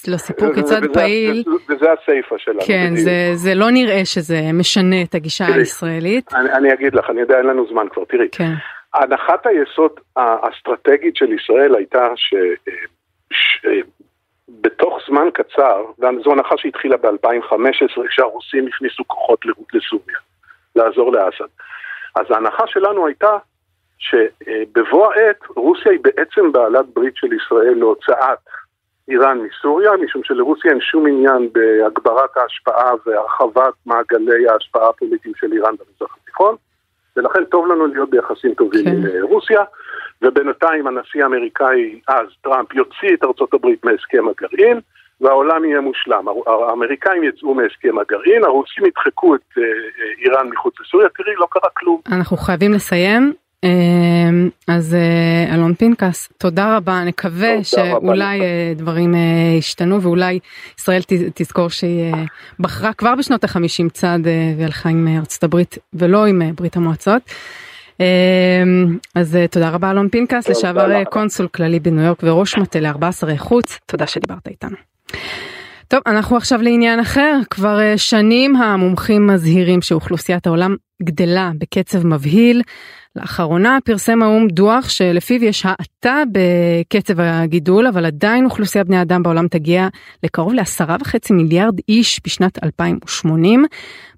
לסיפור כיצד פעיל. וזה הסייפה שלנו. כן, זה, זה לא נראה שזה משנה את הגישה תראי, הישראלית. אני, אני אגיד לך, אני יודע, אין לנו זמן כבר, תראי. כן. הנחת היסוד האסטרטגית של ישראל הייתה ש... ש... בתוך זמן קצר, וזו הנחה שהתחילה ב-2015, כשהרוסים הכניסו כוחות לסוריה, לעזור לאסד. אז ההנחה שלנו הייתה שבבוא העת רוסיה היא בעצם בעלת ברית של ישראל להוצאת איראן מסוריה, משום שלרוסיה אין שום עניין בהגברת ההשפעה והרחבת מעגלי ההשפעה הפוליטיים של איראן במזרח התיכון, ולכן טוב לנו להיות ביחסים טובים כן. עם אה, רוסיה, ובינתיים הנשיא האמריקאי אז, טראמפ, יוציא את ארצות הברית מהסכם הגרעין, והעולם יהיה מושלם. האמריקאים יצאו מהסכם הגרעין, הרוסים ידחקו את אה, אה, איראן מחוץ לסוריה, תראי, לא קרה כלום. אנחנו חייבים לסיים. אמ, אז אה, אלון פנקס תודה רבה נקווה שאולי אה, דברים אה, ישתנו ואולי ישראל תזכור שהיא בחרה כבר בשנות החמישים צעד והלכה עם ארצות הברית ולא עם ברית המועצות. אז תודה רבה אלון פנקס לשעבר קונסול כללי בניו יורק וראש מטה לארבעה שרי חוץ תודה שדיברת איתנו. טוב, אנחנו עכשיו לעניין אחר. כבר שנים המומחים מזהירים שאוכלוסיית העולם גדלה בקצב מבהיל. לאחרונה פרסם האו"ם דוח שלפיו יש האטה בקצב הגידול, אבל עדיין אוכלוסיית בני אדם בעולם תגיע לקרוב לעשרה וחצי מיליארד איש בשנת 2080.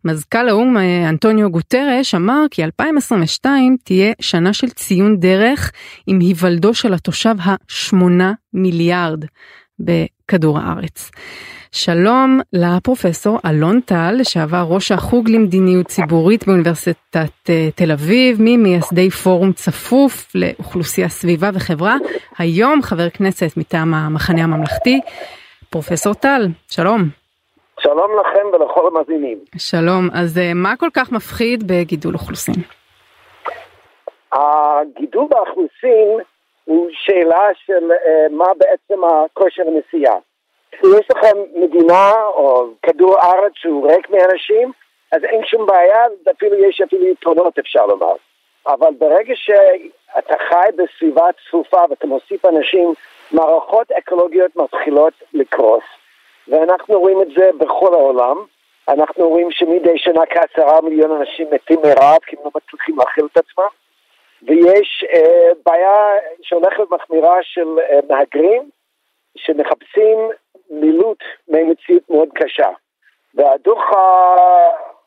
מזכ"ל האו"ם אנטוניו גוטרש אמר כי 2022 תהיה שנה של ציון דרך עם היוולדו של התושב השמונה מיליארד בכדור הארץ. שלום לפרופסור אלון טל, לשעבר ראש החוג למדיניות ציבורית באוניברסיטת אה, תל אביב, ממייסדי פורום צפוף לאוכלוסייה סביבה וחברה, היום חבר כנסת מטעם המחנה הממלכתי. פרופסור טל, שלום. שלום לכם ולכל המאזינים. שלום, אז אה, מה כל כך מפחיד בגידול אוכלוסין? הגידול באוכלוסין הוא שאלה של uh, מה בעצם הכושר הנסיעה. יש לכם מדינה או כדור ארץ שהוא ריק מאנשים, אז אין שום בעיה, אפילו יש אפילו יתרונות אפשר לומר. אבל ברגע שאתה חי בסביבה צפופה ואתה מוסיף אנשים, מערכות אקולוגיות מתחילות לקרוס. ואנחנו רואים את זה בכל העולם. אנחנו רואים שמדי שנה כעשרה מיליון אנשים מתים מרעב כי הם לא מצליחים להכיל את עצמם. ויש אה, בעיה שהולכת ומחמירה של אה, מהגרים שמחפשים מילוט ממציאות מאוד קשה. והדוח ה...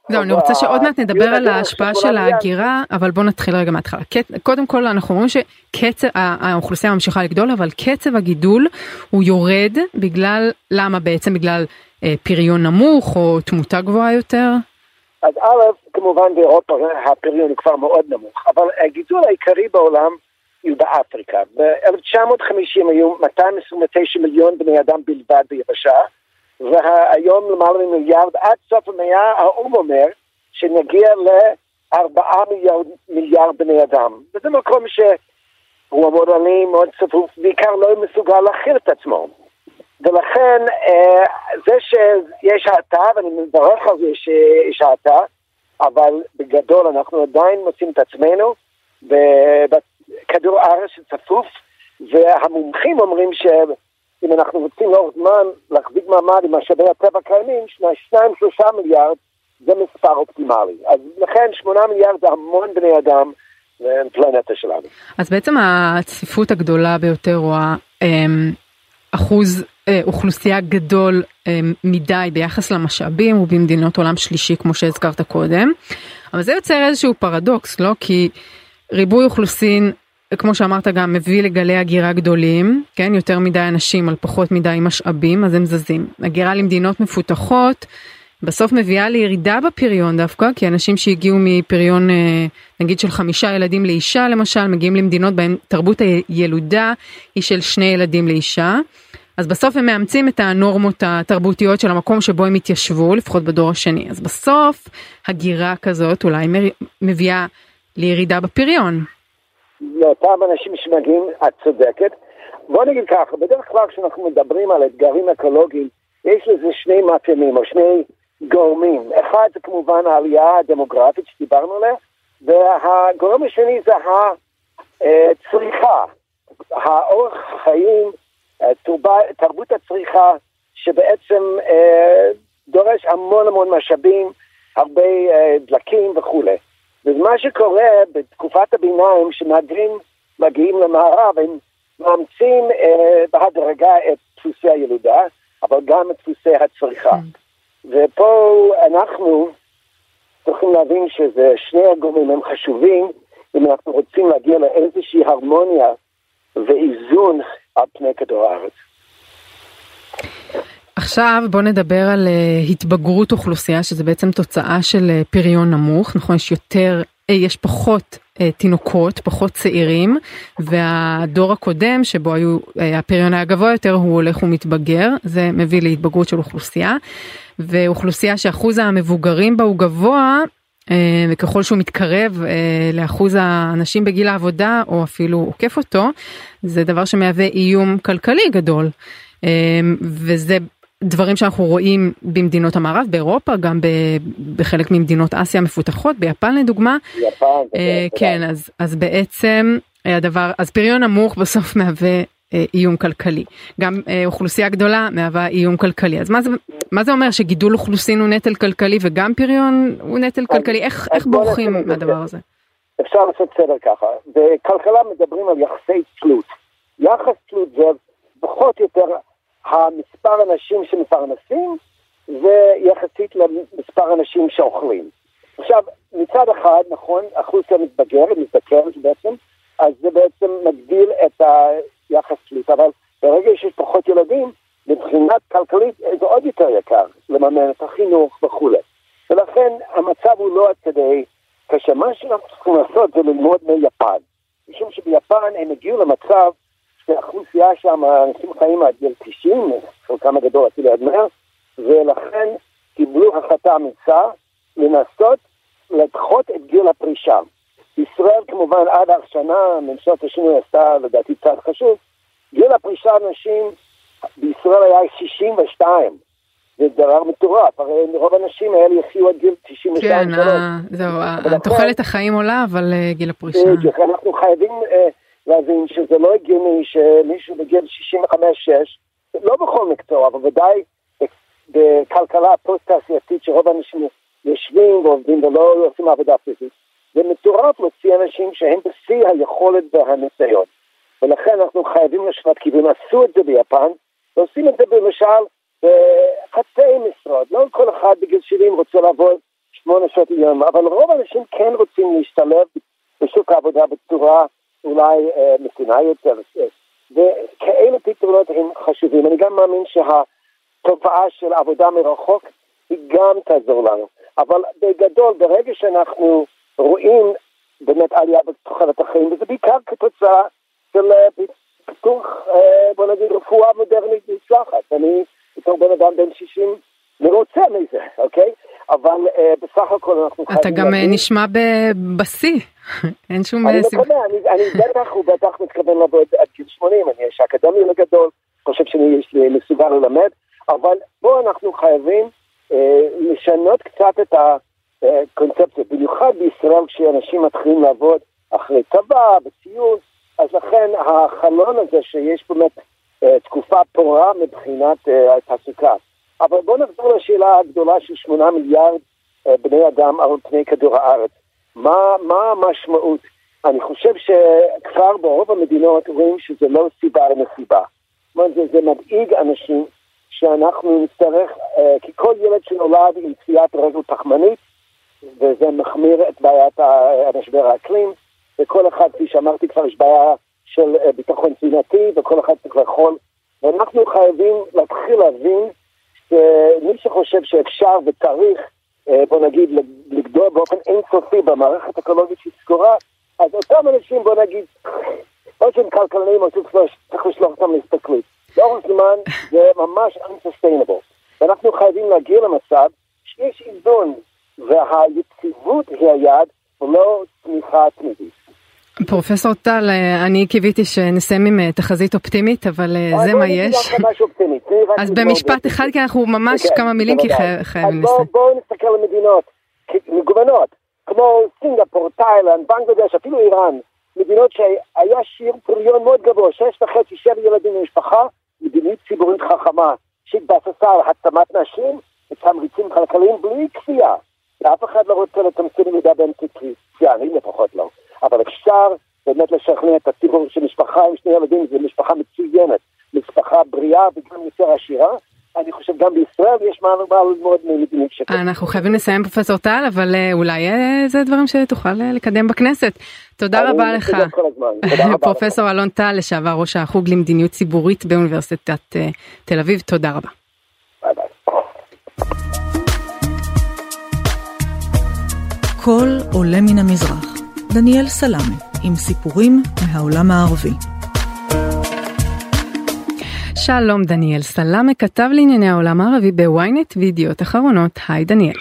לא, אני רוצה שעוד מעט נדבר על ההשפעה של ההגירה, אבל בוא נתחיל רגע מההתחלה. קודם כל אנחנו רואים שקצב, האוכלוסייה ממשיכה לגדול, אבל קצב הגידול הוא יורד בגלל, למה בעצם? בגלל אה, פריון נמוך או תמותה גבוהה יותר? אז א', כמובן באירופה הפריון הוא כבר מאוד נמוך, אבל הגידול העיקרי בעולם הוא באפריקה. ב-1950 היו 229 מיליון בני אדם בלבד ביבשה, והיום למעלה ממיליארד, עד סוף המאה האו"ם אומר שנגיע ל-4 מיליארד, מיליארד בני אדם. וזה מקום שהוא מאוד עני, מאוד צפוף, בעיקר לא מסוגל להכיל את עצמו. ולכן אה, זה שיש האטה, ואני מברך על זה שיש האטה, אבל בגדול אנחנו עדיין מוצאים את עצמנו בכדור הארץ שצפוף, והמומחים אומרים שאם אנחנו רוצים לאורך זמן להחזיק מעמד עם משאבי הטבע הקיימים, שניים שלושה מיליארד זה מספר אופטימלי. אז לכן שמונה מיליארד זה המון בני אדם. פלנטה שלנו. אז בעצם הצפיפות הגדולה ביותר הוא האחוז אה, אוכלוסייה גדול אה, מדי ביחס למשאבים ובמדינות עולם שלישי כמו שהזכרת קודם. אבל זה יוצר איזשהו פרדוקס לא כי ריבוי אוכלוסין כמו שאמרת גם מביא לגלי הגירה גדולים כן יותר מדי אנשים על פחות מדי משאבים אז הם זזים. הגירה למדינות מפותחות בסוף מביאה לירידה בפריון דווקא כי אנשים שהגיעו מפריון אה, נגיד של חמישה ילדים לאישה למשל מגיעים למדינות בהם תרבות הילודה היא של שני ילדים לאישה. אז בסוף הם מאמצים את הנורמות התרבותיות של המקום שבו הם התיישבו, לפחות בדור השני. אז בסוף הגירה כזאת אולי מביאה לירידה בפריון. לאותם אנשים שמגיעים, את צודקת. בוא נגיד ככה, בדרך כלל כשאנחנו מדברים על אתגרים אקולוגיים, יש לזה שני מאפיינים או שני גורמים. אחד זה כמובן העלייה הדמוגרפית שדיברנו עליה, והגורם השני זה הצריכה, האורח החיים תרבות הצריכה שבעצם אה, דורש המון המון משאבים, הרבה אה, דלקים וכולי. ומה שקורה בתקופת הביניים, שמהגרים מגיעים למערב, הם מאמצים אה, בהדרגה את דפוסי הילודה, אבל גם את דפוסי הצריכה. Mm. ופה אנחנו צריכים להבין שזה שני הגורמים הם חשובים אם אנחנו רוצים להגיע לאיזושהי הרמוניה ואיזון על פני כדור הארץ. עכשיו בוא נדבר על uh, התבגרות אוכלוסייה שזה בעצם תוצאה של uh, פריון נמוך. נכון יש יותר uh, יש פחות תינוקות פחות צעירים והדור הקודם שבו היו הפריון היה גבוה יותר הוא הולך ומתבגר. זה מביא להתבגרות של אוכלוסייה ואוכלוסייה שאחוז המבוגרים בה הוא גבוה אה, וככל שהוא מתקרב אה, לאחוז האנשים בגיל העבודה או אפילו עוקף אותו זה דבר שמהווה איום כלכלי גדול. אה, וזה דברים שאנחנו רואים במדינות המערב באירופה גם בחלק ממדינות אסיה המפותחות ביפן לדוגמה. יפן, כן אז אז בעצם הדבר אז פריון נמוך בסוף מהווה איום כלכלי. גם אה, אוכלוסייה גדולה מהווה איום כלכלי. אז מה זה, מה זה אומר שגידול אוכלוסין הוא נטל כלכלי וגם פריון הוא נטל כלכלי? איך, איך בורחים מהדבר הזה? אפשר לעשות סדר ככה. בכלכלה מדברים על יחסי תלות. יחס תלות זה פחות או יותר המספר אנשים שמפרנסים ויחסית למספר אנשים שאוכלים. עכשיו, מצד אחד, נכון, האוכלוסייה מתבגרת, מתבגרת בעצם, אז זה בעצם מגדיל את ה... יחס תלות, אבל ברגע שיש פחות ילדים, מבחינת כלכלית זה עוד יותר יקר לממן את החינוך וכולי. ולכן המצב הוא לא עד כדי קשה. מה שאנחנו צריכים לעשות זה ללמוד מיפן. משום שביפן הם הגיעו למצב שהאוכלוסייה שם, אנשים חיים עד גיל 90, חלקם הגדול אפילו עד 100, ולכן קיבלו החלטה אמיצה לנסות לדחות את גיל הפרישה. ישראל כמובן עד השנה, ממשלת השינוי עשתה לדעתי צעד חשוב, גיל הפרישה לנשים בישראל היה 62. זה דבר מטורף, הרי רוב הנשים האלה יחיו עד גיל 92. כן, אה, זהו, תוחלת החיים עולה, אבל אה, גיל הפרישה. בדיוק, אנחנו חייבים אה, להבין שזה לא הגיוני שמישהו בגיל 65-6, לא בכל מקצוע, אבל ודאי בכלכלה פוסט-תעשייתית שרוב האנשים יושבים ועובדים ולא עושים עבודה פיזית. זה מטורף להוציא אנשים שהם בשיא היכולת והניסיון. ולכן אנחנו חייבים לשנות כיוון. עשו את זה ביפן, ועושים את זה למשל בחצי משרות. לא כל אחד בגיל 70 רוצה לעבוד שמונה שעות ליום, אבל רוב האנשים כן רוצים להשתלב בשוק העבודה בצורה אולי אה, מתונה יותר. וכאלה פתרונות הם חשובים. אני גם מאמין שהתופעה של עבודה מרחוק היא גם תעזור לנו. אבל בגדול, ברגע שאנחנו רואים באמת עלייה בתוחלת החיים, וזה בעיקר כתוצאה של אה, פיתוח, אה, בוא נגיד, רפואה מודרנית מוצלחת. אני בתור בן אדם בן 60 מרוצה מזה, אוקיי? אבל אה, בסך הכל אנחנו חייבים... אתה גם נשמע בשיא, אין שום סיבה. אני מקווה, אני בטח, הוא בטח מתכוון לעבוד עד גיל 80, אני איש אקדמי לגדול, חושב שאני מסוגל ללמד, אבל פה אנחנו חייבים לשנות קצת את ה... קונספציה, במיוחד בישראל כשאנשים מתחילים לעבוד אחרי צבא, בציון, אז לכן החלון הזה שיש באמת uh, תקופה פורה מבחינת uh, התעסוקה. אבל בואו נחזור לשאלה הגדולה של שמונה מיליארד בני אדם על פני כדור הארץ. מה, מה המשמעות? אני חושב שכבר ברוב המדינות רואים שזה לא סיבה למסיבה. זאת אומרת, זה, זה מדאיג אנשים שאנחנו נצטרך, כי כל ילד שנולד עם צביעת רגל תחמנית, וזה מחמיר את בעיית המשבר האקלים, וכל אחד, כפי שאמרתי כבר, יש בעיה של אה, ביטחון תזונתי, וכל אחד צריך לאכול, ואנחנו חייבים להתחיל להבין שמי שחושב שאפשר וצריך, אה, בוא נגיד, לגדול באופן אינסופי במערכת אקולוגית שהיא סגורה, אז אותם אנשים, בוא נגיד, או שהם כלכלנים או שצריך לשלוח אותם להסתכלות. לאורך זמן זה ממש unsustainable. ואנחנו חייבים להגיע למצב שיש איזון והיציבות היא היעד ולא צמיחה תמידית. פרופסור טל, אני קיוויתי שנסיים עם אה, תחזית אופטימית, אבל אה, זה מה יש. אז במשפט אחד, כי אנחנו ממש כן, כמה מילים, כי חייבים לסיים. בואו נסתכל על מדינות מגוונות, כמו סינגפור, תאילנד, בנגלדש, אפילו איראן, מדינות שהיה שיר פריון מאוד גבוה, שש וחצי, שבע ילדים במשפחה, מדיניות ציבורית חכמה, שהתבססה על העצמת נשים ותמריצים כלכליים בלי כפייה. ואף אחד לא רוצה לצמצם מידע באמצעות קריסטיאנים, לפחות לא. אבל אפשר באמת לשכנע את הציבור שמשפחה עם שני ילדים זה משפחה מצוינת, משפחה בריאה וגם יותר עשירה. אני חושב גם בישראל יש מה ללמוד ממדינים שכאלה. אנחנו חייבים לסיים פרופסור טל, אבל אה, אולי אה, זה דברים שתוכל אה, לקדם בכנסת. תודה רבה לך. פרופסור אלון טל, לשעבר ראש החוג למדיניות ציבורית באוניברסיטת תל אביב, תודה רבה. קול עולה מן המזרח, דניאל סלאמה, עם סיפורים מהעולם הערבי. שלום דניאל סלאמה כתב לענייני העולם הערבי בוויינט וידיעות אחרונות, היי דניאל.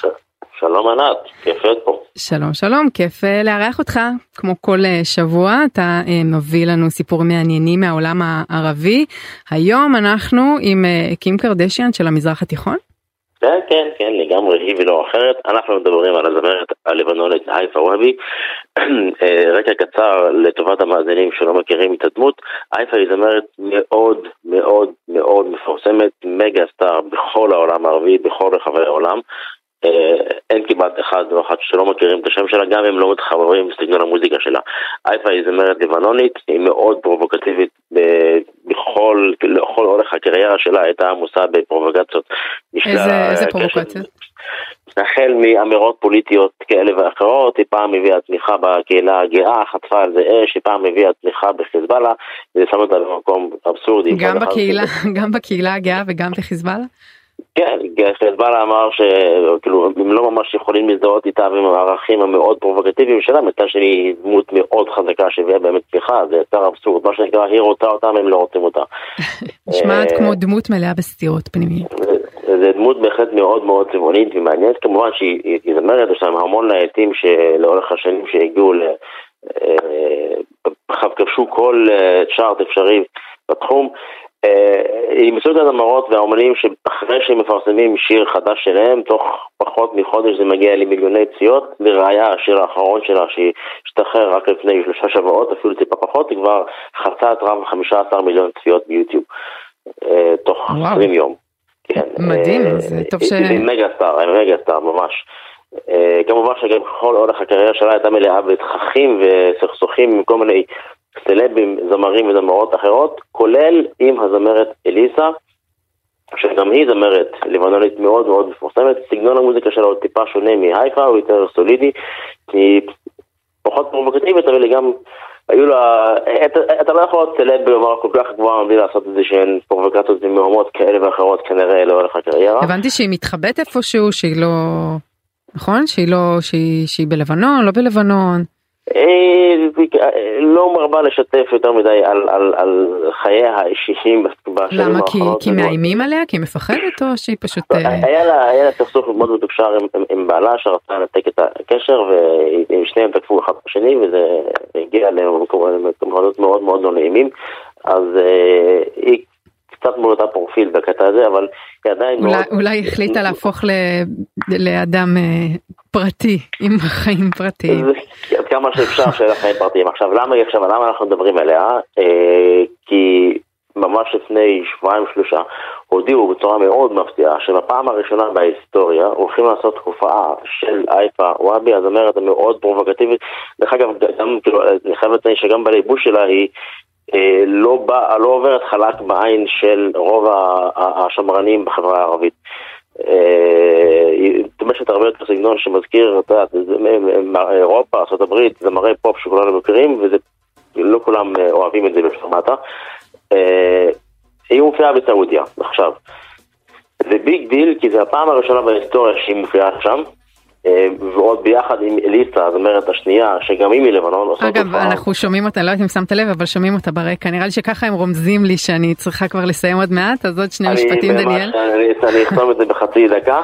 שלום ענת, כיף להיות פה. שלום שלום, כיף אה, לארח אותך. כמו כל אה, שבוע אתה אה, מביא לנו סיפורים מעניינים מהעולם הערבי. היום אנחנו עם קים קרדשיאן של המזרח התיכון. כן, כן, כן, לגמרי היא ולא אחרת. אנחנו מדברים על הזמרת הלבנונית הייפה ווהבי. רקע קצר לטובת המאזינים שלא מכירים את הדמות. הייפה היא זמרת מאוד מאוד מאוד מפורסמת, מגה סטאר בכל העולם הערבי, בכל רחבי העולם. אה, אין כמעט אחד או אחת שלא מכירים את השם שלה, גם אם לא מתחברים בסגנון המוזיקה שלה. אייפה היא זמרת לבנונית, היא מאוד פרובוקטיבית בכל, לכל אורך הקריירה שלה הייתה עמוסה בפרובוקציות. איזה, איזה פרובוקציות? החל מאמירות פוליטיות כאלה ואחרות, היא פעם הביאה תמיכה בקהילה הגאה, חטפה על זה אש, היא פעם הביאה תמיכה בחיזבאללה, וזה שם אותה במקום אבסורדי. גם בקהילה, גם בקהילה הגאה וגם בחיזבאללה? כן, חיזבאללה אמר שכאילו הם לא ממש יכולים להזדהות איתה ועם הערכים המאוד פרובוקטיביים שלה, מצד שני דמות מאוד חזקה שהביאה באמת תמיכה, זה יותר אבסורד, מה שנקרא היא רוצה אותם הם לא רוצים אותה. נשמעת כמו דמות מלאה בסתירות פנימיות. זה דמות בהחלט מאוד מאוד צבעונית ומעניינת, כמובן שהיא זמרת, יש להם המון להיטים שלאורך השנים שהגיעו, אה, כבשו כל אה, צ'ארט אפשרי בתחום. היא אה, מסוג הזמרות והאומנים שאחרי שהם מפרסמים שיר חדש שלהם, תוך פחות מחודש זה מגיע למיליוני צפיות. לראיה, השיר האחרון שלה שהשתחרר רק לפני שלושה שבועות, אפילו טיפה פחות, היא כבר חצה את רב 15 מיליון צפיות ביוטיוב, אה, תוך וואו. 20 יום. כן, מדהים, אה, זה טוב ש... היא מגה סטאר, היא מגה סטאר ממש. כמובן שגם כל אורך הקריירה שלה הייתה מלאה בתככים וסכסוכים עם כל מיני סלבים, זמרים וזמרות אחרות, כולל עם הזמרת אליסה, שגם היא זמרת לבנונית מאוד מאוד מפורסמת, סגנון המוזיקה שלה הוא טיפה שונה מהייפה, הוא יותר סולידי, היא פחות פרובוקטיבית, אבל היא גם, היו לה, אתה, אתה לא יכול להיות סלב ברמה כל כך גבוהה מבלי לעשות איזה שהן פרובוקציות ומהומות כאלה ואחרות כנראה לאורך הקריירה. הבנתי שהיא מתחבאת איפשהו, שהיא לא, נכון? שהיא לא, שהיא, שהיא בלבנון, לא בלבנון. אה, לא מרבה לשתף יותר מדי על, על, על חייה האישיים בשנים למה? כי, כי מאיימים עליה? כי היא מפחדת או שהיא פשוט... לא, אה, היה לה, היה לה סכסוך מאוד מתוקשר עם, עם, עם בעלה שרצה לנתק את הקשר ושניהם תקפו אחד בשני וזה הגיע למקומות מאוד מאוד לא נעימים אז אה, היא קצת מאותה פרופיל בקטע הזה אבל היא עדיין אולי, מאוד... אולי החליטה להפוך ל, לאדם פרטי, עם חיים פרטיים. עד כמה שאפשר שיהיה חיים פרטיים. עכשיו למה, עכשיו, למה אנחנו מדברים עליה? אה, כי ממש לפני שבועיים שלושה הודיעו בצורה מאוד מפתיעה שבפעם הראשונה בהיסטוריה הולכים לעשות הופעה של אייפה וואבי, הזמרת המאוד פרובוקטיבית. דרך אגב, גם, כאילו, אני חייב לציין שגם בליבוש שלה היא אה, לא, בא, לא עוברת חלק בעין של רוב השמרנים בחברה הערבית. היא משתמשת הרבה יותר סגנון שמזכיר, את אירופה, ארה"ב, זה מראה פופ שכולנו מכירים, ולא כולם אה, אוהבים את זה בפרמטה. אה, היא מופיעה בסעודיה, עכשיו. זה big deal, כי זה הפעם הראשונה בהיסטוריה שהיא מופיעה שם. אה, ועוד ביחד עם אליסה, הזמרת השנייה, שגם היא מלבנון. אגב, אנחנו שומעים אותה, לא יודעת אם שמת לב, אבל שומעים אותה ברקע, נראה לי שככה הם רומזים לי שאני צריכה כבר לסיים עוד מעט, אז עוד שני משפטים, דניאל. אני אחתום את זה בחצי דקה.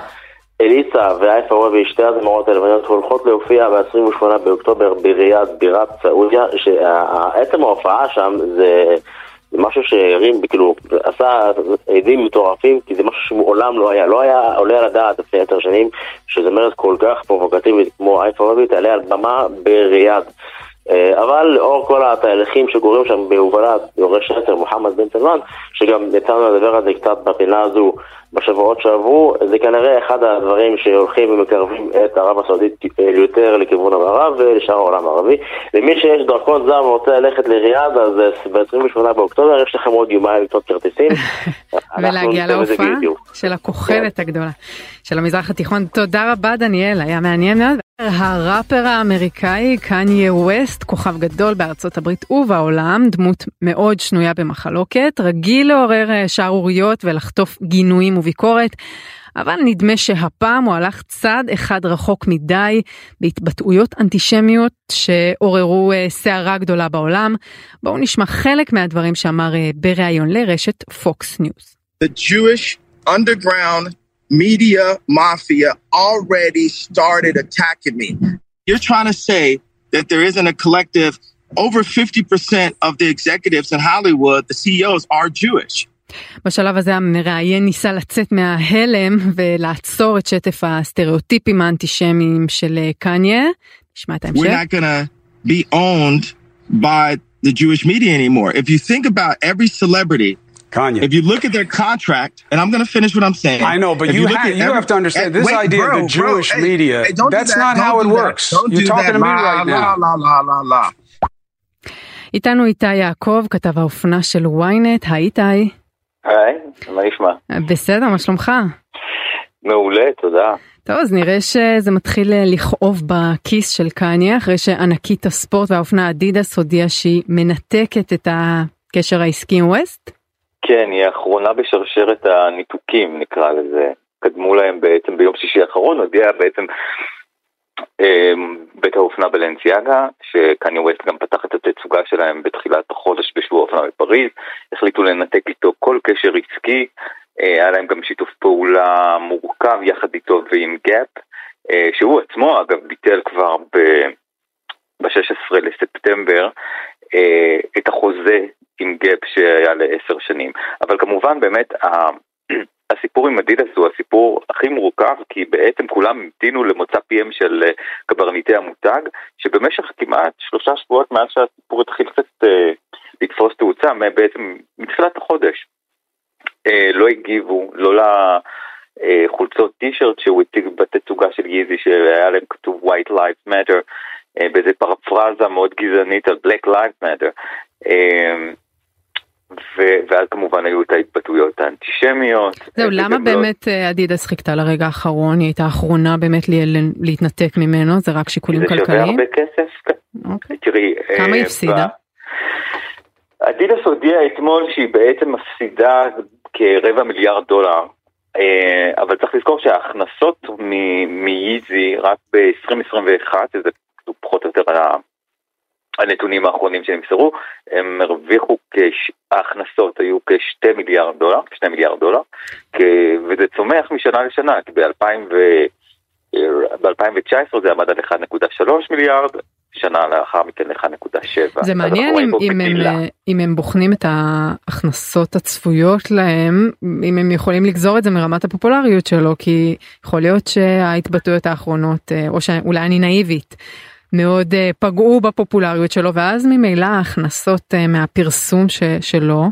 אליסה ואייפה רובי, שתי הזמרות הלבניות הולכות להופיע ב-28 באוקטובר בריאד, בירת סעודיה, שעצם ההופעה שם זה... זה משהו שהרים, כאילו, עשה עדים מטורפים, כי זה משהו שמעולם לא היה. לא היה עולה על הדעת לפני עשר שנים, שזמרת כל כך פרובוקטיבית כמו אייפה רבי תעלה על במה בריאד. אה, אבל לאור כל התהליכים שקורים שם בהובלת יורש יתר מוחמד בן סלמן, שגם יצאנו לדבר על זה קצת בפינה הזו בשבועות שעברו, זה כנראה אחד הדברים שהולכים ומקרבים את ערב הסעודית יותר לכיוון המערב ולשאר העולם הערבי. למי שיש דרכון זר ורוצה ללכת לריאד, אז ב-28 באוקטובר יש לכם עוד יומיים לקנות כרטיסים. ולהגיע להופעה של הכוכבת הגדולה של המזרח התיכון. תודה רבה דניאל, היה מעניין מאוד. הראפר האמריקאי קניה ווסט, כוכב גדול בארצות הברית ובעולם, דמות מאוד שנויה במחלוקת, רגיל לעורר שערוריות ולחטוף גינויים וביקורת. אבל נדמה שהפעם הוא הלך צעד אחד רחוק מדי בהתבטאויות אנטישמיות שעוררו סערה גדולה בעולם. בואו נשמע חלק מהדברים שאמר בריאיון לרשת פוקס ניוז. The Jewish underground media mafia already started attacking me. You're trying to say that there isn't a collective, over 50% of the executives in Hollywood, the CEOs, are Jewish. בשלב הזה המראיין ניסה לצאת מההלם ולעצור את שטף הסטריאוטיפים האנטישמיים של קניה. נשמע את ההמשך. We're not gonna be owned by the Jewish media anymore. If you think about every celebrity Kanye. If you look at their contract, and I'm going to finish what I'm saying. I know, but you, you, ha- you every, have to understand this wait, idea bro, of the Jewish bro, hey, media. Hey, don't that's that, not how it works. Don't You're talking that. to me la, right la, now. La, la, la, la, איתנו איתי יעקב, כתב האופנה של ynet, היי איתי. היי, מה נשמע? בסדר, מה שלומך? מעולה, תודה. טוב, אז נראה שזה מתחיל לכאוב בכיס של קניה, אחרי שענקית הספורט והאופנה אדידס הודיעה שהיא מנתקת את הקשר העסקי עם ווסט? כן, היא האחרונה בשרשרת הניתוקים, נקרא לזה. קדמו להם בעצם ביום שישי האחרון, הודיע בעצם אה, בית האופנה בלנסיאגה, שקניה ווסט גם פתח את התצוגה שלהם בתחילת החודש בשבוע האופנה בפריז, החליטו לנתק איתו כל קשר עסקי, אה, היה להם גם שיתוף פעולה מורכב יחד איתו ועם גאפ, אה, שהוא עצמו אגב ביטל כבר ב-16 לספטמבר אה, את החוזה עם גאפ שהיה לעשר שנים. אבל כמובן באמת הסיפור עם אדידס הוא הסיפור הכי מורכב כי בעצם כולם המתינו למוצא פיהם של קברניטי המותג שבמשך כמעט שלושה שבועות מאז שהסיפור התחיל קצת אה, לתפוס תאוצה בעצם מתחילת החודש אה, לא הגיבו לא לחולצות טישרט שהוא הציג בתצוגה של ייזי שהיה להם כתוב White Lives Matter אה, באיזה פרפרזה מאוד גזענית על Black Lives Matter אה, ו- ואז כמובן היו את ההתבטאויות האנטישמיות. זהו, למה באמת לא... אדידס חיכתה לרגע האחרון? היא הייתה האחרונה באמת להתנתק ממנו? זה רק שיקולים כלכליים? זה שווה הרבה כסף. אוקיי. תראי, כמה היא הפסידה? אדידס הודיעה אתמול שהיא בעצם מפסידה כרבע מיליארד דולר. אבל צריך לזכור שההכנסות מייזי רק ב-2021, שזה פחות או יותר הנתונים האחרונים שנמסרו, הם הרוויחו, כש... ההכנסות היו כשתי מיליארד דולר, כשני מיליארד דולר, כ... וזה צומח משנה לשנה, כי ב-2000 ו... ב-2019 זה עמד על 1.3 מיליארד, שנה לאחר מכן 1.7. זה מעניין אם, אם, הם, אם הם בוחנים את ההכנסות הצפויות להם, אם הם יכולים לגזור את זה מרמת הפופולריות שלו, כי יכול להיות שההתבטאויות האחרונות, או שאולי אני נאיבית, מאוד uh, פגעו בפופולריות שלו ואז ממילא ההכנסות uh, מהפרסום ש, שלו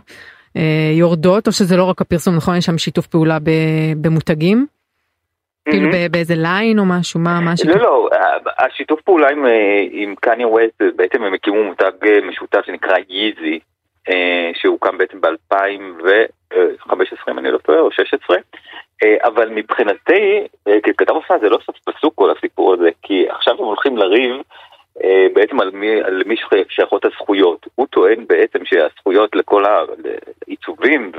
uh, יורדות או שזה לא רק הפרסום נכון יש שם שיתוף פעולה במותגים. Mm-hmm. כאילו באיזה ליין או משהו מה מה? לא לא השיתוף פעולה עם, עם קניה ווסט בעצם הם הקימו מותג משותף שנקרא ייזי שהוקם בעצם ב-2015 אם אני לא טועה או 16 אבל מבחינתי, ככתב אופנה זה לא סוף פסוק כל הסיפור הזה, כי עכשיו הם הולכים לריב בעצם על מי, על מי שייכות הזכויות. הוא טוען בעצם שהזכויות לכל העיצובים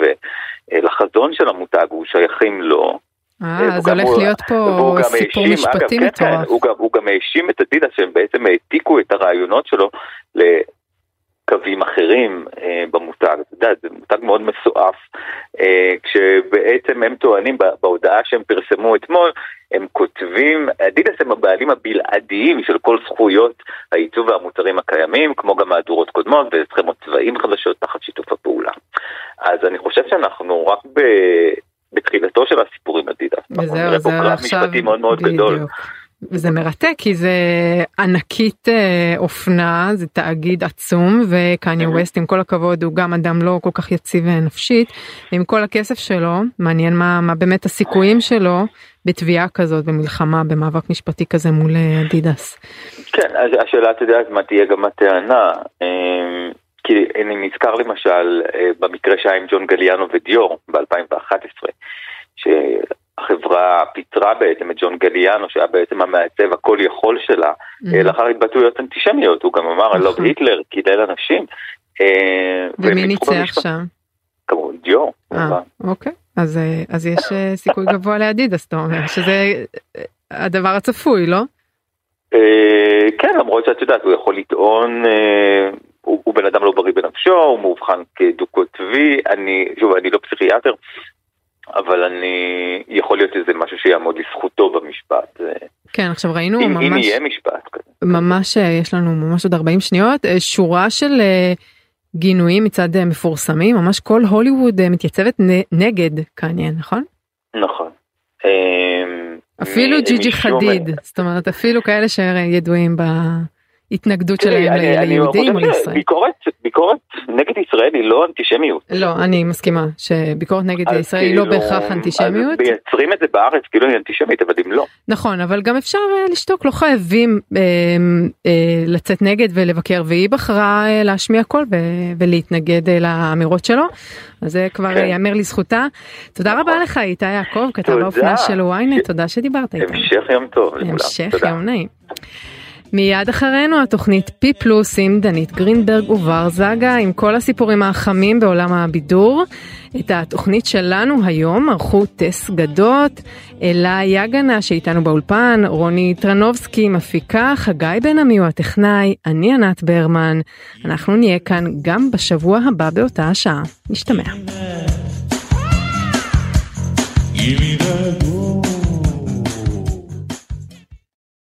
ולחזון של המותג הוא שייכים לו. אה, אז הולך להיות פה סיפור משפטי כן, מטורף. הוא גם, הוא גם האשים את אדידס שהם בעצם העתיקו את הרעיונות שלו קווים אחרים אה, במותג, אתה יודע, זה מותג מאוד מסועף, אה, כשבעצם הם טוענים בהודעה שהם פרסמו אתמול, הם כותבים, אדידס הם הבעלים הבלעדיים של כל זכויות העיצוב והמוצרים הקיימים, כמו גם מהדורות קודמות וסכמות צבעים חדשות תחת שיתוף הפעולה. אז אני חושב שאנחנו רק ב... בתחילתו של הסיפור עם אדידס. וזהו, זה עכשיו, משפטי מאוד מאוד בדיוק. גדול. וזה מרתק כי זה ענקית אה, אופנה זה תאגיד עצום וקניה ווסט עם כל הכבוד הוא גם אדם לא כל כך יציב נפשית עם כל הכסף שלו מעניין מה מה באמת הסיכויים שלו בתביעה כזאת במלחמה במאבק משפטי כזה מול אדידס. כן השאלה את יודעת מה תהיה גם הטענה אמ, כי אני נזכר למשל אה, במקרה שהיה עם ג'ון גליאנו ודיור ב-2011. החברה פיטרה בעצם את ג'ון גליאנו שהיה בעצם המעצב הכל יכול שלה mm-hmm. לאחר התבטאויות אנטישמיות הוא גם אמר אני לא היטלר קילל אנשים. אה, ומי ניצח שם? כמובן דיו. אוקיי אז אז יש סיכוי גבוה לאדידס אתה אומר שזה הדבר הצפוי לא? כן למרות שאת יודעת הוא יכול לטעון הוא, הוא בן אדם לא בריא בנפשו הוא מאובחן כדו קוטבי אני שוב אני לא פסיכיאטר אבל אני, יכול להיות שזה משהו שיעמוד לזכותו במשפט. כן, עכשיו ראינו אם, ממש, אם יהיה משפט כזה. ממש אה, יש לנו ממש עוד 40 שניות, אה, שורה של אה, גינויים מצד מפורסמים, ממש כל הוליווד מתייצבת נגד קניה, נכון? נכון. אפילו ג'יג'י חדיד, זאת אומרת אפילו כאלה שידועים ב... התנגדות שלהם ליהודים או לישראל. ביקורת, ביקורת נגד ישראל היא לא אנטישמיות. לא, אני מסכימה שביקורת נגד ישראל היא לא כאילו, בהכרח אנטישמיות. מייצרים את זה בארץ כאילו היא אנטישמית, אבל אם לא. נכון, אבל גם אפשר אה, לשתוק, לא חייבים אה, אה, לצאת נגד ולבקר, והיא בחרה להשמיע קול ולהתנגד לאמירות שלו, אז זה כבר כן. ייאמר לזכותה. תודה רבה לך איתי יעקב, כתב האופנה של ynet, תודה שדיברת איתנו. המשך יום טוב המשך יום נעים. מיד אחרינו התוכנית פי פלוס עם דנית גרינברג ובר זגה עם כל הסיפורים החמים בעולם הבידור. את התוכנית שלנו היום ערכו טס גדות, אלה יגנה שאיתנו באולפן, רוני טרנובסקי מפיקה, חגי בן עמי הוא הטכנאי, אני ענת ברמן. אנחנו נהיה כאן גם בשבוע הבא באותה השעה. נשתמע. Give me the